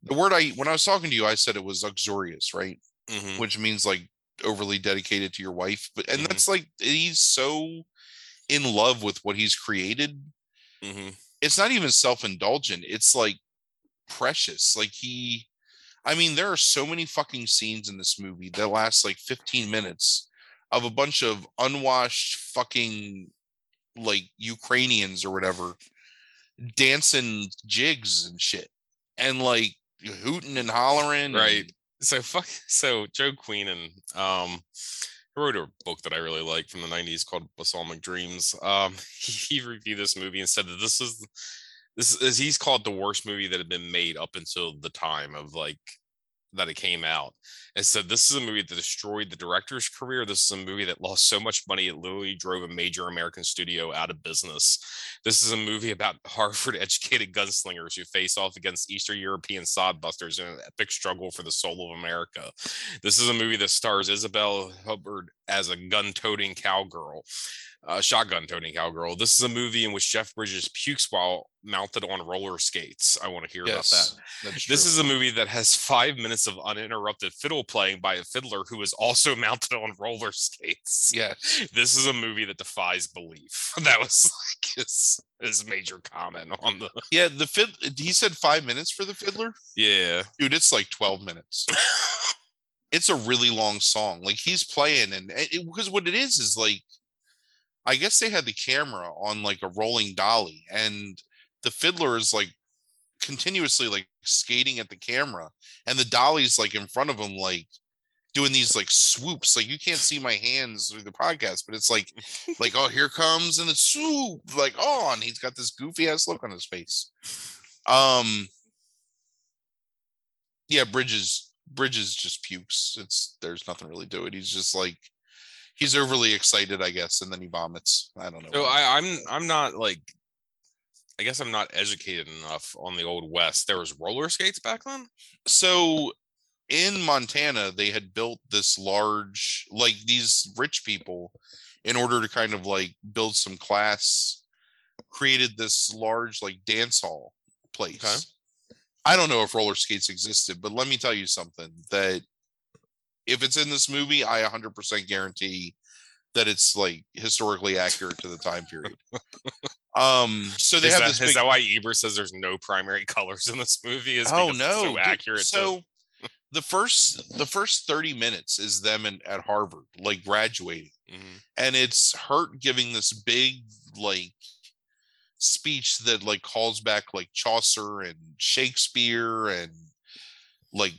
The word I, when I was talking to you, I said it was luxurious, right? Mhm. Which means like overly dedicated to your wife. But, and Mhm. that's like, he's so in love with what he's created. Mhm. It's not even self indulgent. It's like precious. Like he, I mean, there are so many fucking scenes in this movie that last like 15 minutes of a bunch of unwashed fucking like Ukrainians or whatever dancing jigs and shit and like hooting and hollering. and- Right. So fuck. So Joe Queenan, um, wrote a book that I really like from the '90s called Balsamic Dreams. Um, he, he reviewed this movie and said that this is this is he's called the worst movie that had been made up until the time of like that it came out and said this is a movie that destroyed the director's career. This is a movie that lost so much money it literally drove a major american studio out of business. This is a movie about harvard educated gunslingers who face off against eastern european sodbusters in an epic struggle for the soul of america. This is a movie that stars isabel huppert as a gun-toting cowgirl uh, shotgun toting cowgirl. This is a movie in which jeff bridges pukes while mounted on roller skates. I want to hear about that. This is a movie that has five minutes of uninterrupted fiddle playing by a fiddler who is also mounted on roller skates. Yeah. This is a movie that defies belief. That was like his, his major comment on the. Yeah, the fid he said five minutes for the fiddler. Yeah. Dude, it's like 12 minutes. it's a really long song. Like he's playing, and because what it is is like, I guess they had the camera on like a rolling dolly, and the fiddler is like continuously like skating at the camera, and the dolly's like in front of him, like doing these like swoops. Like you can't see my hands through the podcast, but it's like, like oh here comes and the swoop, like oh, and he's got this goofy ass look on his face. Um, yeah, Bridges Bridges just pukes. It's there's nothing really to it. He's just like he's overly excited, I guess, and then he vomits. I don't know. So I, I'm I'm not like I guess I'm not educated enough on the old west. There was roller skates back then. so in Montana, they had built this large, like these rich people, in order to kind of like build some class, created this large like dance hall place. I don't know if roller skates existed, but let me tell you something that if it's in this movie, I 100% guarantee that it's like historically accurate to the time period. um, so they is have that, this is that why Ebert says there's no primary colors in this movie? Is oh no so dude. accurate. to- so the first the first 30 minutes is them in, at harvard like graduating Mhm. and it's hurt giving this big like speech that like calls back like chaucer and shakespeare and like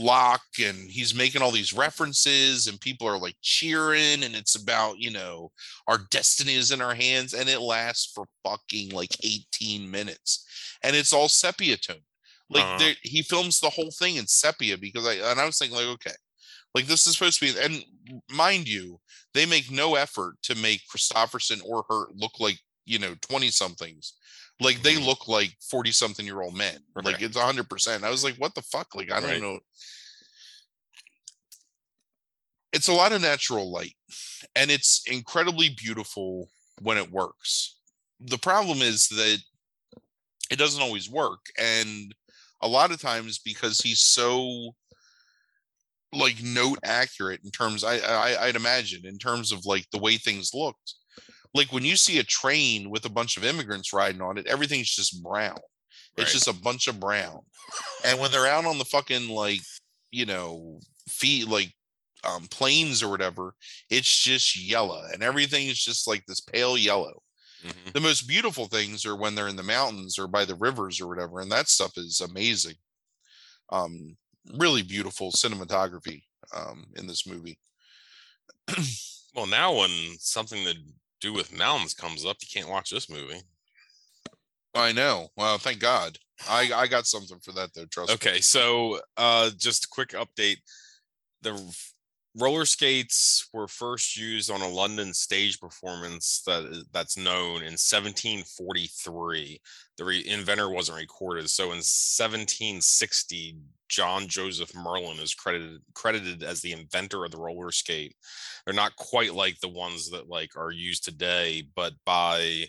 locke and he's making all these references and people are like cheering and it's about you know our destiny is in our hands and it lasts for fucking like 18 minutes and it's all sepia tone like Uh-huh. there, he films the whole thing in sepia because I and I was thinking like okay, like this is supposed to be and mind you, they make no effort to make Kristofferson or her look like you know twenty somethings. Like they look like forty something year old men. Like it's hundred percent. I was like, what the fuck? Like I don't Right. know. It's a lot of natural light, and it's incredibly beautiful when it works. The problem is that it doesn't always work, and a lot of times because he's so like note accurate in terms I, I i'd imagine in terms of like the way things looked like when you see a train with a bunch of immigrants riding on it everything's just brown. It's just a bunch of brown. And when they're out on the fucking like you know feet like um planes or whatever it's just yellow and everything is just like this pale yellow. Mhm. the most beautiful things are when they're in the mountains or by the rivers or whatever and that stuff is amazing. Um really beautiful cinematography um in this movie. Well, now when something to do with mountains comes up, you can't watch this movie. i know well thank god i i got something for that though trust me Okay, so uh just a quick update. the roller skates were first used on a London stage performance that that's known in 1743. The re- inventor wasn't recorded, so in 1760, John Joseph Merlin is credited credited as the inventor of the roller skate. They're not quite like the ones that like are used today, but by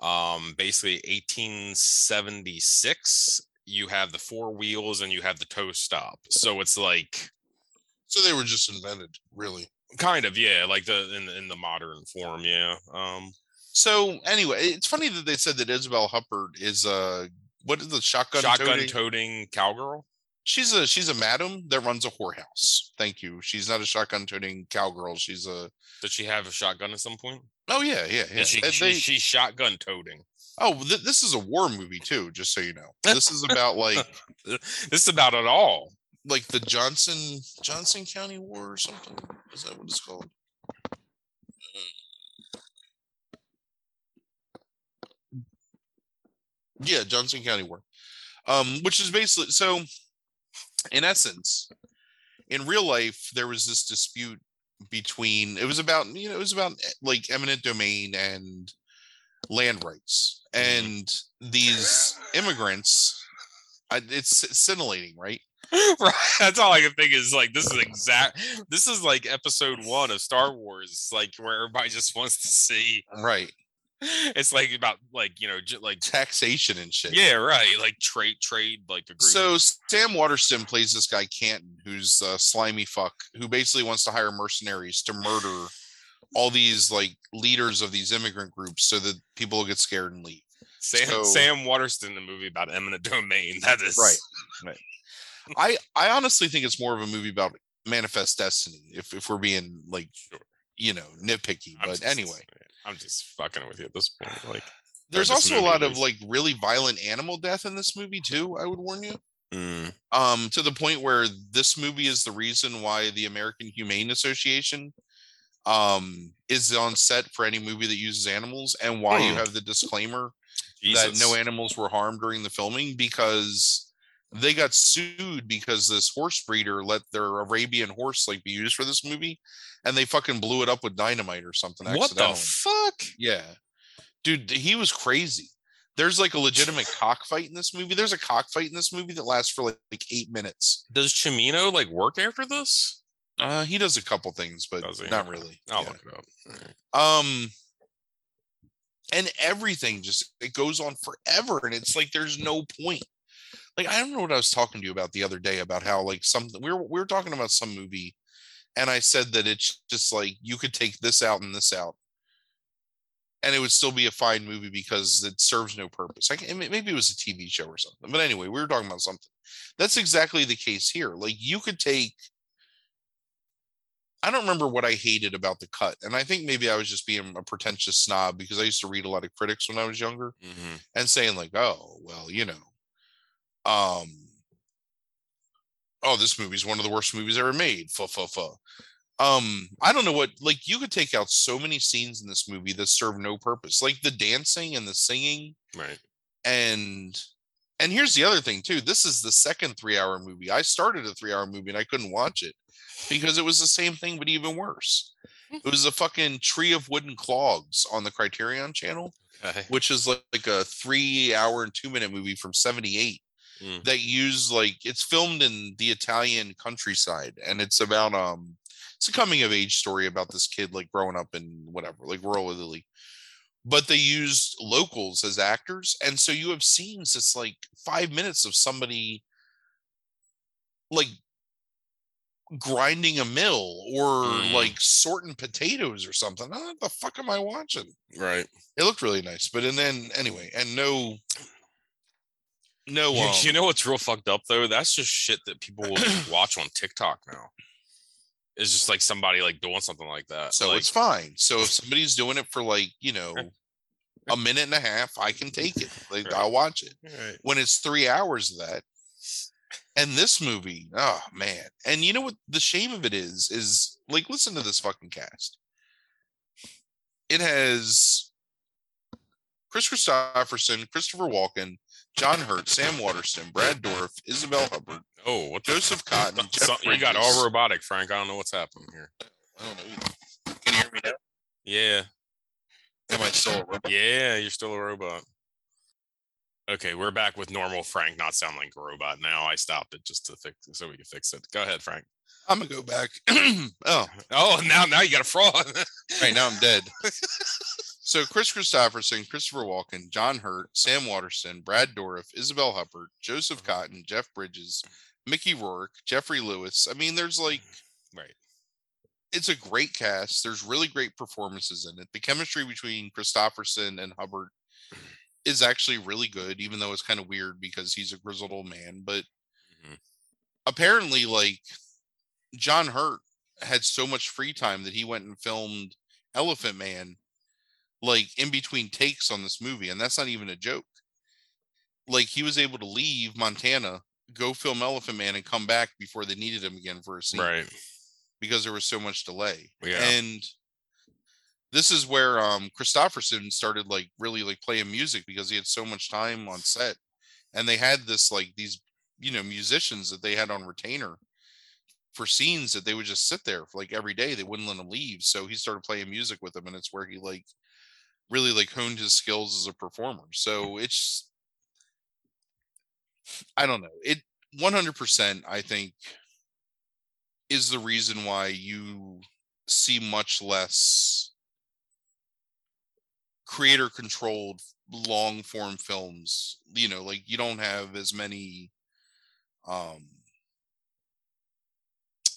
um basically 1876 you have the four wheels and you have the toe stop so it's like So they were just invented, really. kind of yeah like the in, in the modern form yeah um So anyway, it's funny that they said that Isabel Huppert is uh what is the shotgun shotgun toting? toting cowgirl she's a she's a madam that runs a whorehouse. Thank you. She's not a shotgun toting cowgirl. She's a did she have a shotgun at some point oh yeah yeah yeah. Is she, And she, they- she's shotgun toting oh, th- this is a war movie too. Just so you know, this is about like this is about it all like the Johnson Johnson County War or something. Is that what it's called? Yeah, Johnson County War. Um, which is basically so in essence, in real life, there was this dispute between it was about you know, it was about eh, like eminent domain and land rights. And these immigrants it's scintillating, right? right that's all i can think is like this is exact this is like episode one of star wars like where everybody just wants to see Right. It's like about like you know j- like Taxation and shit. yeah right like trade trade like So. Sam Waterston plays this guy Canton, who's a slimy fuck, who basically wants to hire mercenaries to murder all these like leaders of these immigrant groups so that people will get scared and leave. sam, so- sam waterston the movie about eminent domain that is Right. Right. I I honestly think it's more of a movie about manifest destiny, if if we're being like Sure. you know nitpicky. But anyway, i'm just fucking with you at this point like there's also a lot at of like really violent animal death in this movie too. I would warn you. mm, um to the point where this movie is the reason why the American Humane Association um is on set for any movie that uses animals and why you Hmm. have the disclaimer Jesus. that no animals were harmed during the filming because they got sued because this horse breeder let their Arabian horse like be used for this movie and they fucking blew it up with dynamite or something what the fuck Yeah. Dude, he was crazy. There's like a legitimate cockfight in this movie. There's a cockfight in this movie that lasts for like, like eight minutes. does chimino like work after this Uh, he does a couple things, but not really. i'll Yeah. look it up Alright. Um, and everything just it goes on forever, and it's like there's no point. Like I don't know what I was talking to you about the other day about how like something we were we were talking about some movie, and I said that it's just like you could take this out and this out, and it would still be a fine movie because it serves no purpose. Like maybe it was a TV show or something, but anyway, we were talking about something. That's exactly the case here. Like you could take I don't remember what I hated about the cut. And I think maybe I was just being a pretentious snob because I used to read a lot of critics when I was younger Mhm. and saying like, "Oh, well, you know, um oh, this movie's one of the worst movies ever made." Fuh, fuh, fuh. Um, I don't know what like you could take out so many scenes in this movie that serve no purpose. Like the dancing and the singing right and and here's the other thing too this is the second three hour movie i started a three hour movie and i couldn't watch it because it was the same thing but even worse it was a fucking tree of wooden clogs on the criterion channel okay which is like, like a three hour and two minute movie from 78 Mm. that use like it's filmed in the italian countryside and it's about um it's a coming of age story about this kid like growing up in whatever like rural italy but they used locals as actors and so you have scenes it's like five minutes of somebody like grinding a mill or Mm. like sorting potatoes or something Oh, what the fuck am i watching right it looked really nice but and then anyway and no no You, um, you know what's real fucked up though? That's just shit that people watch on TikTok now. It's just like somebody like doing something like that. so like, it's fine so if somebody's doing it for like you know a minute and a half i can take it like Right. i'll watch it Right. when it's three hours of that and this movie oh man and you know what the shame of it is is like listen to this fucking cast it has kris kristofferson christopher walken John Hurt, Sam Waterston, Brad Dourif, Isabel Huppert, Oh, what the Joseph Cotten, Jeff So- you got all robotic, Frank. I don't know what's happening here. I don't know. either. Can you hear me now? Yeah, Am I still a robot? yeah, you're still a robot. Okay, we're back with normal Frank, not sound like a robot now. I stopped it just to fix so we can fix it. Go ahead, Frank. I'm gonna go back. oh, Oh, now now you got a fraud. right now I'm dead. so Kris Kristofferson, Christopher Walken, John Hurt, Sam Waterston, Brad Dourif, Isabel Huppert, Joseph Cotten, Jeff Bridges, Mickey Rourke, Geoffrey Lewis. I mean, there's like right. it's a great cast. There's really great performances in it. The chemistry between Kristofferson and Huppert is actually really good, even though it's kind of weird because he's a grizzled old man. But Mhm. apparently, like John Hurt had so much free time that he went and filmed Elephant Man, like in between takes on this movie, and that's not even a joke. Like he was able to leave Montana, go film Elephant Man, and come back before they needed him again for a scene Right. because there was so much delay. Yeah. And this is where um Kristofferson started like really like playing music because he had so much time on set. And they had this like these, you know, musicians that they had on retainer for scenes that they would just sit there for like every day. They wouldn't let him leave. So he started playing music with them and it's where he like really like honed his skills as a performer. So it's I don't know. It 100% I think is the reason why you see much less creator controlled long form films you know like you don't have as many um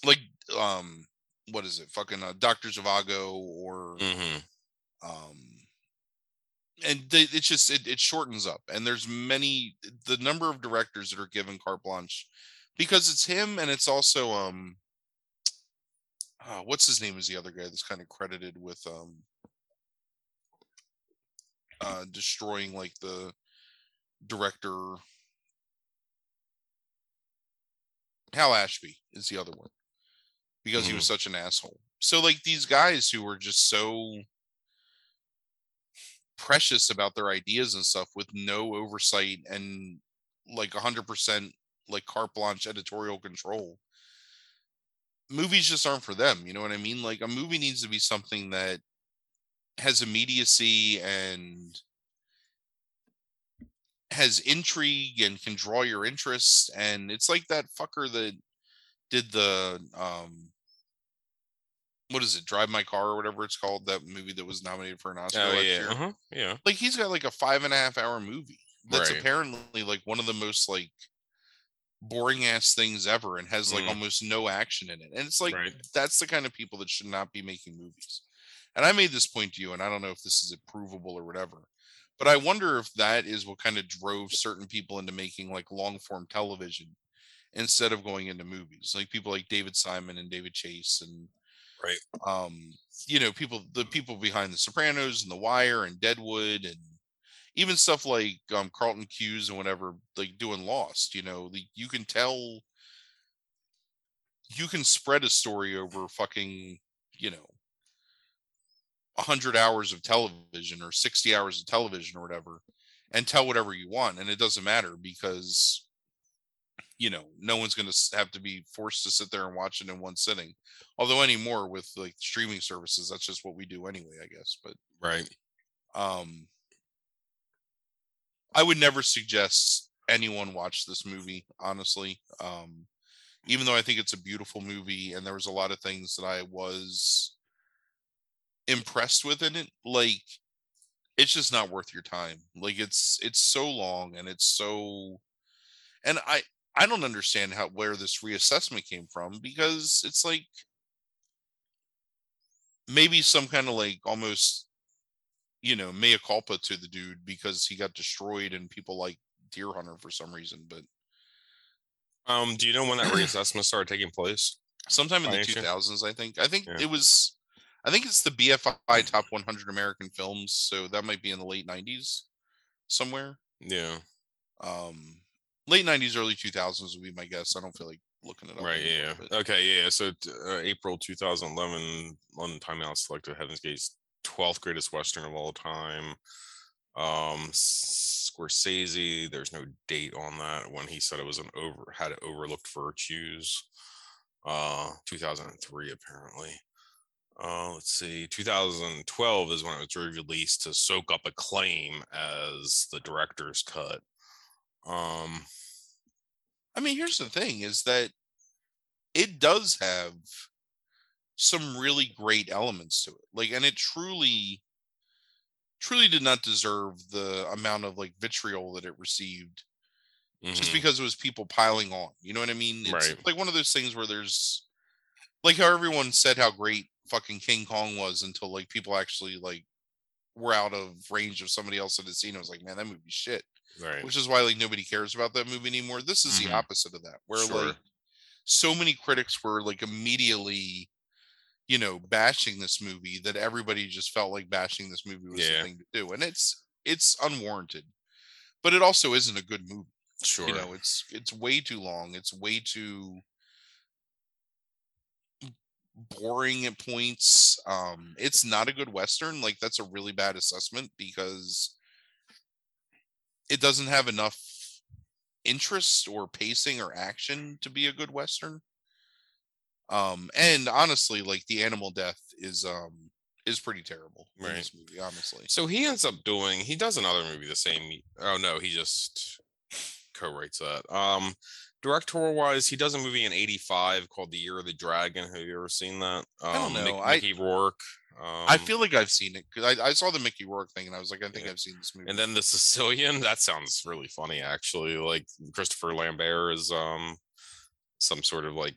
like um what is it fucking uh, dr zhivago or hmm um and they, it's just it, it shortens up and there's many the number of directors that are given carte blanche because it's him and it's also um uh, what's his name is the other guy that's kind of credited with um uh destroying like the director hal ashby is the other one because he was such an asshole. So like these guys who were just so precious about their ideas and stuff with no oversight and like 100% like carte blanche editorial control. Movies just aren't for them you know what i mean? Like a movie needs to be something that has immediacy and has intrigue and can draw your interest and it's like that fucker that did the um what is it drive my car or whatever it's called that movie that was nominated for an oscar Oh last yeah. year Uh-huh. Yeah. like he's got like a five and a half hour movie that's Right. apparently like one of the most like boring ass things ever and has like Mm. almost no action in it and it's like Right. that's the kind of people that should not be making movies and i made this point to you and i don't know if this is provable or whatever but i wonder if that is what kind of drove certain people into making like long form television instead of going into movies like people like david simon and david chase and Right. um you know people the people behind the sopranos and the wire and deadwood and even stuff like um carlton cuse and whatever like doing lost you know the, you can tell you can spread a story over fucking you know 100 hours of television or 60 hours of television or whatever and tell whatever you want and it doesn't matter because you know no one's going to have to be forced to sit there and watch it in one sitting although anymore with like streaming services that's just what we do anyway i guess but Right. um i would never suggest anyone watch this movie honestly um even though i think it's a beautiful movie and there was a lot of things that i was impressed with in it like it's just not worth your time like it's it's so long and it's so and i i don't understand how where this reassessment came from because it's like maybe some kind of like almost you know mea culpa to the dude because he got destroyed and people like deer hunter for some reason but Um, do you know when that reassessment started taking place? sometime in the By any chance? 2000s i think i think Yeah. it was i think it's the bfi top 100 american films so that might be in the late 90s somewhere Yeah. um late 90s early 2000s would be my guess i don't feel like looking it up Right. anymore, Yeah. but- Okay. Yeah. So uh, April 2011, London Time Out selected Heaven's Gate's 12th greatest Western of all time. Um, Scorsese, there's no date on that when he said it was an over had overlooked virtues. Uh, 2003 apparently. Uh, let's see, 2012 is when it was released to soak up acclaim as the director's cut. Um, I mean, here's the thing: is that it does have some really great elements to it. Like, and it truly, truly did not deserve the amount of like vitriol that it received just mhm, because it was people piling on. You know what I mean? It's Right. like one of those things where there's like how everyone said how great fucking King Kong was until like people actually like were out of range of somebody else had seen it. I was like, man, that movie shit. Right. Which is why like nobody cares about that movie anymore. This is Mhm. the opposite of that, where Sure. like so many critics were like immediately, you know, bashing this movie that everybody just felt like bashing this movie was Yeah. the thing to do. And it's it's unwarranted. But it also isn't a good movie. Sure. You know, it's it's way too long. It's way too boring at points. Um, it's not a good western. Like that's a really bad assessment because it doesn't have enough interest or pacing or action to be a good western. Um, and honestly, like the animal death is um is pretty terrible in Right. this movie, honestly. So he ends up doing he does another movie the same oh no, he just co-writes that. Um directorial wise, he does a movie in 85 called The Year of the Dragon. Have you ever seen that? Um don't know. Mick- I- Mickey Rourke. Um, I feel like I've seen it 'cause I, I saw the Mickey Rourke thing and I was like, I think Yeah. I've seen this movie. and then the Sicilian, that sounds really funny actually. Like Christopher Lambert is um some sort of like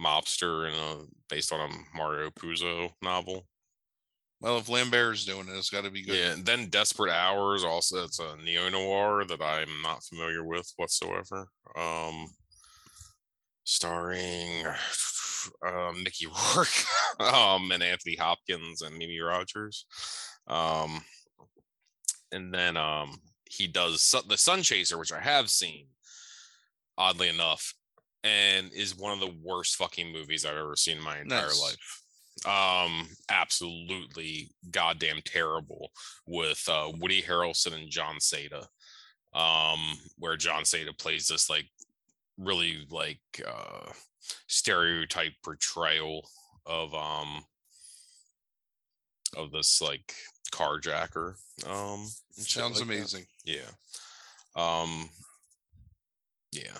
mobster in a based on a Mario Puzo novel. well, if Lambert's doing it, it's got to be good. Yeah, and then Desperate Hours also it's a neo noir that I'm not familiar with whatsoever. Um starring uh, Mickey Rourke um and Anthony Hopkins and Mimi Rogers. Um and then um he does the Sun Chaser, which I have seen, oddly enough, and is one of the worst fucking movies I've ever seen in my entire Nice. life. Um, absolutely goddamn terrible with uh, Woody Harrelson and Jon Seda. Um, where Jon Seda plays this like really like uh stereotype portrayal of um of this like carjacker. Um, Sounds like that. amazing. Yeah. Um yeah.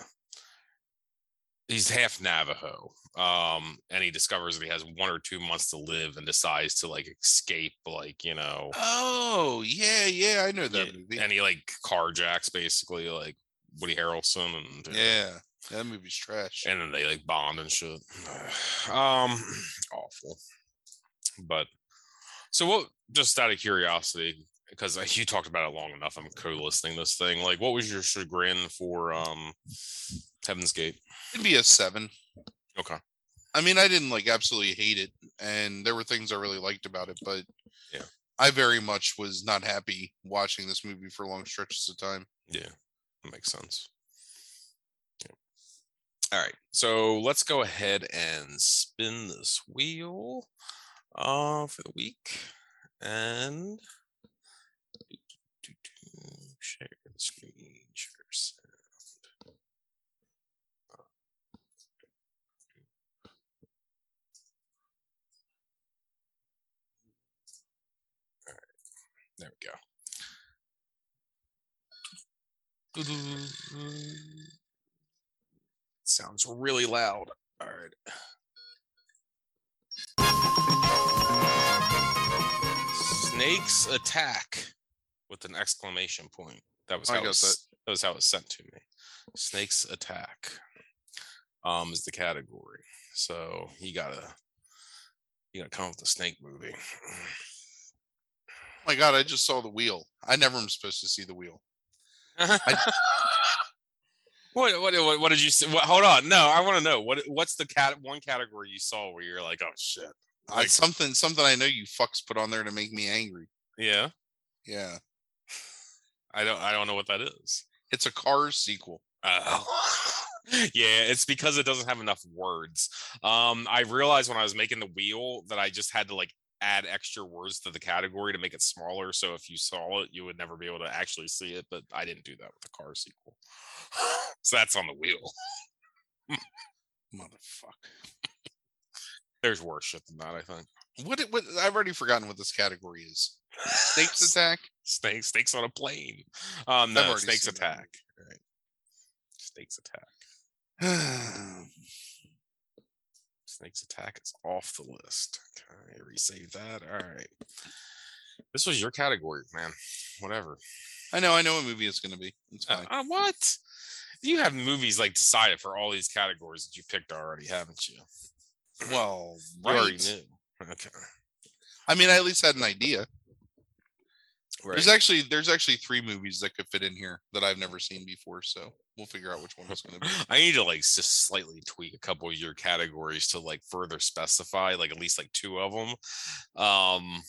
He's half Navajo. Um and he discovers that he has one or two months to live and decides to like escape like, you know, Oh yeah, yeah, I know that yeah, movie. and he like carjacks basically like Woody Harrelson and yeah, that movie's trash. and then they like bond and shit. um awful. But so what just out of curiosity, because you talked about it long enough, I'm co-listening this thing. Like what was your chagrin for um Heaven's Gate? It'd be a seven. Okay. I mean, I didn't like absolutely hate it, and there were things I really liked about it, but Yeah. I very much was not happy watching this movie for long stretches of time. Yeah, that makes sense. All right, so let's go ahead and spin this wheel uh, for the week and share the screen, share sound. All right, there we go. Sounds really loud. All right. Snakes attack with an exclamation point. That was how it was, that was how it was sent to me. Snakes attack um is the category. So you gotta you gotta come up with a snake movie. Oh my god, I just saw the wheel. I never am supposed to see the wheel. what, what what what did you say? What, hold on, no, I want to know what what's the cat one category you saw where you're like, oh shit, Like- something something I know you fucks put on there to make me angry. yeah, Yeah. I don't I don't know what that is. It's a Cars sequel. Oh. yeah, it's because it doesn't have enough words. Um, I realized when I was making the wheel that I just had to like add extra words to the category to make it smaller. So if you saw it, you would never be able to actually see it. But I didn't do that with the car sequel. so that's on the wheel. Motherfucker. There's worse shit than that, I think. What, it- what I've already forgotten what this category is. Snakes attack. Snakes, snakes on a plane. Um, no, snakes attack. Right. Snakes attack. Snakes attack is off the list. Okay, resave that. All right. This was your category, man. Whatever. I know, I know what movie it's gonna be. It's Uh, fine. uh, what? You have movies like decided for all these categories that you picked already, haven't you? well, You already right. knew. Okay. I mean, I at least had an idea. Right. There's actually there's actually three movies that could fit in here that I've never seen before, so we'll figure out which one it's gonna be. I need to like just slightly tweak a couple of your categories to like further specify like at least like two of them. Um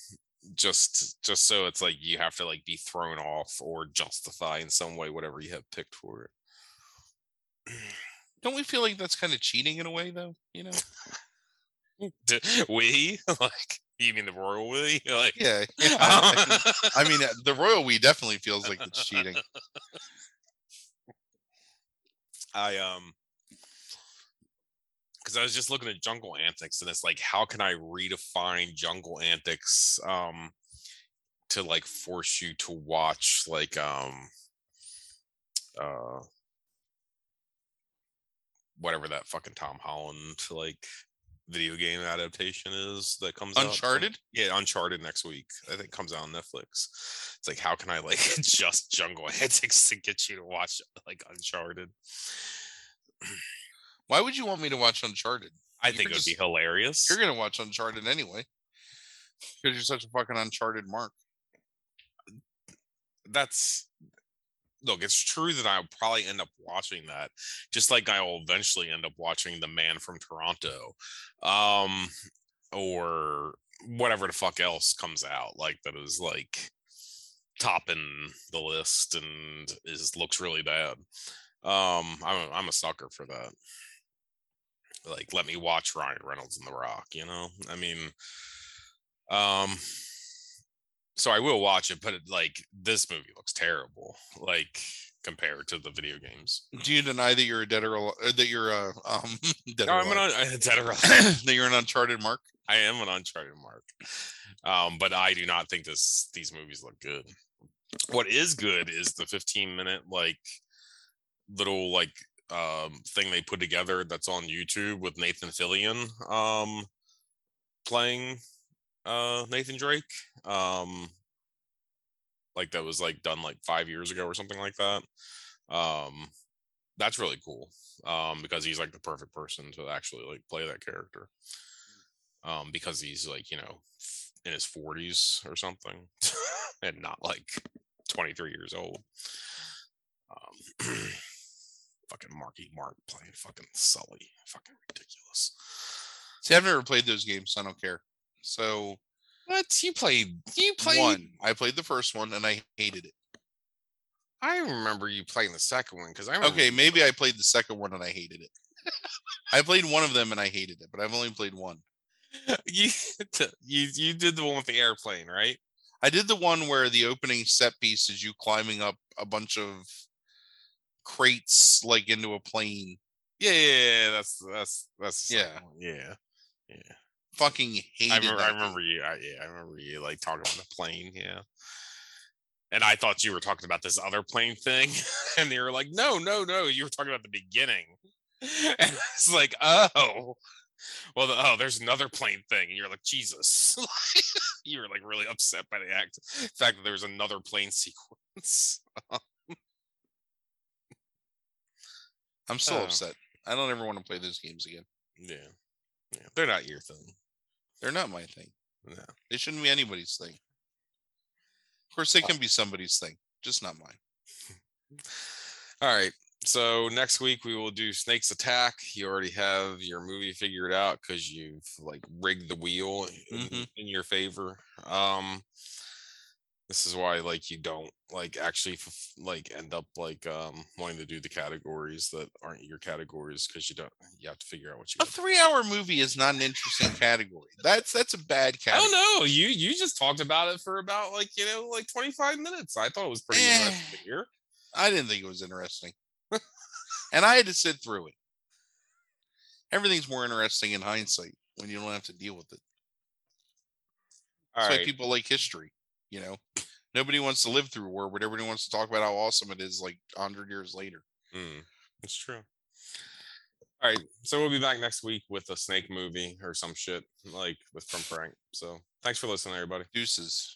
just just so it's like you have to like be thrown off or justify in some way whatever you have picked for it. Don't we feel like that's kind of cheating in a way, though? You know? We like you mean the royal we like Yeah. yeah. I I mean, uh, the royal we definitely feels like it's cheating. I um because I was just looking at jungle antics and it's like how can I redefine jungle antics um to like force you to watch like um uh whatever that fucking Tom Holland like video game adaptation is that comes out Uncharted? yeah, Uncharted next week. I think comes out on Netflix. It's like, how can I like adjust jungle antics to get you to watch like Uncharted? Why would you want me to watch Uncharted? I You think it would be hilarious. You're gonna watch Uncharted anyway. Because you're such a fucking Uncharted mark. That's look, it's true that I'll probably end up watching that, just like I will eventually end up watching The Man from Toronto, um, or whatever the fuck else comes out like that is like topping the list and is looks really bad. Um, I'm a, I'm a sucker for that. Like, let me watch Ryan Reynolds and The Rock. You know, I mean, um, so I will watch it, but it, like this movie looks terrible, like compared to the video games. Do you deny that you're a dead or al- uh, that you're a um dead No, or I'm an un- dead or that you're an Uncharted mark? I am an Uncharted mark, um, but I do not think this these movies look good. What is good is the 15 minute like little like um thing they put together that's on YouTube with Nathan Fillion um playing uh Nathan Drake. Um like that was like done like 5 years ago or something like that. Um that's really cool. Um because he's like the perfect person to actually like play that character. Um because he's like, you know, in his 40s or something and not like 23 years old. Um fucking Marky Mark playing fucking Sully. Fucking ridiculous. See, I've never played those games, so I don't care. So What you played? You played one, I played the first one and I hated it. I remember you playing the second one because I remember Okay, maybe I played the second one and I hated it. I played one of them and I hated it, but I've only played one. you you you did the one with the airplane, right? I did the one where the opening set piece is you climbing up a bunch of crates like into a plane. Yeah, yeah, yeah that's that's that's Yeah. one. yeah, yeah. Fucking hated I remember, I remember you. I, yeah, I remember you like talking about the plane. Yeah, and I thought you were talking about this other plane thing, and you were like, "No, no, no!" You were talking about the beginning, and it's like, "Oh, well, the, oh, there's another plane thing," and you're like, "Jesus!" you were like really upset by the act fact that there was another plane sequence. I'm still Oh. upset. I don't ever want to play those games again. yeah, yeah, they're not your thing. They're not my thing. No. They shouldn't be anybody's thing. Of course, they can be somebody's thing, just not mine. All right. So next week we will do Snakes Attack. You already have your movie figured out because you've like rigged the wheel in, Mhm. in your favor. Um this is why like you don't like actually f- like end up like um wanting to do the categories that aren't your categories because you don't you have to figure out what you A three-hour movie is not an interesting category. That's that's a bad I category. don't know. You you just talked about it for about like you know like 25 minutes. I thought it was pretty Eh. interesting hear. I didn't think it was interesting, and I had to sit through it. Everything's more interesting in hindsight when you don't have to deal with it. All That's right. why people like history. You know, nobody wants to live through war, but everybody wants to talk about how awesome it is like hundred years later. Mm, that's true. All right, so we'll be back next week with a snake movie or some shit like with from Frank. So thanks for listening, everybody. Deuces.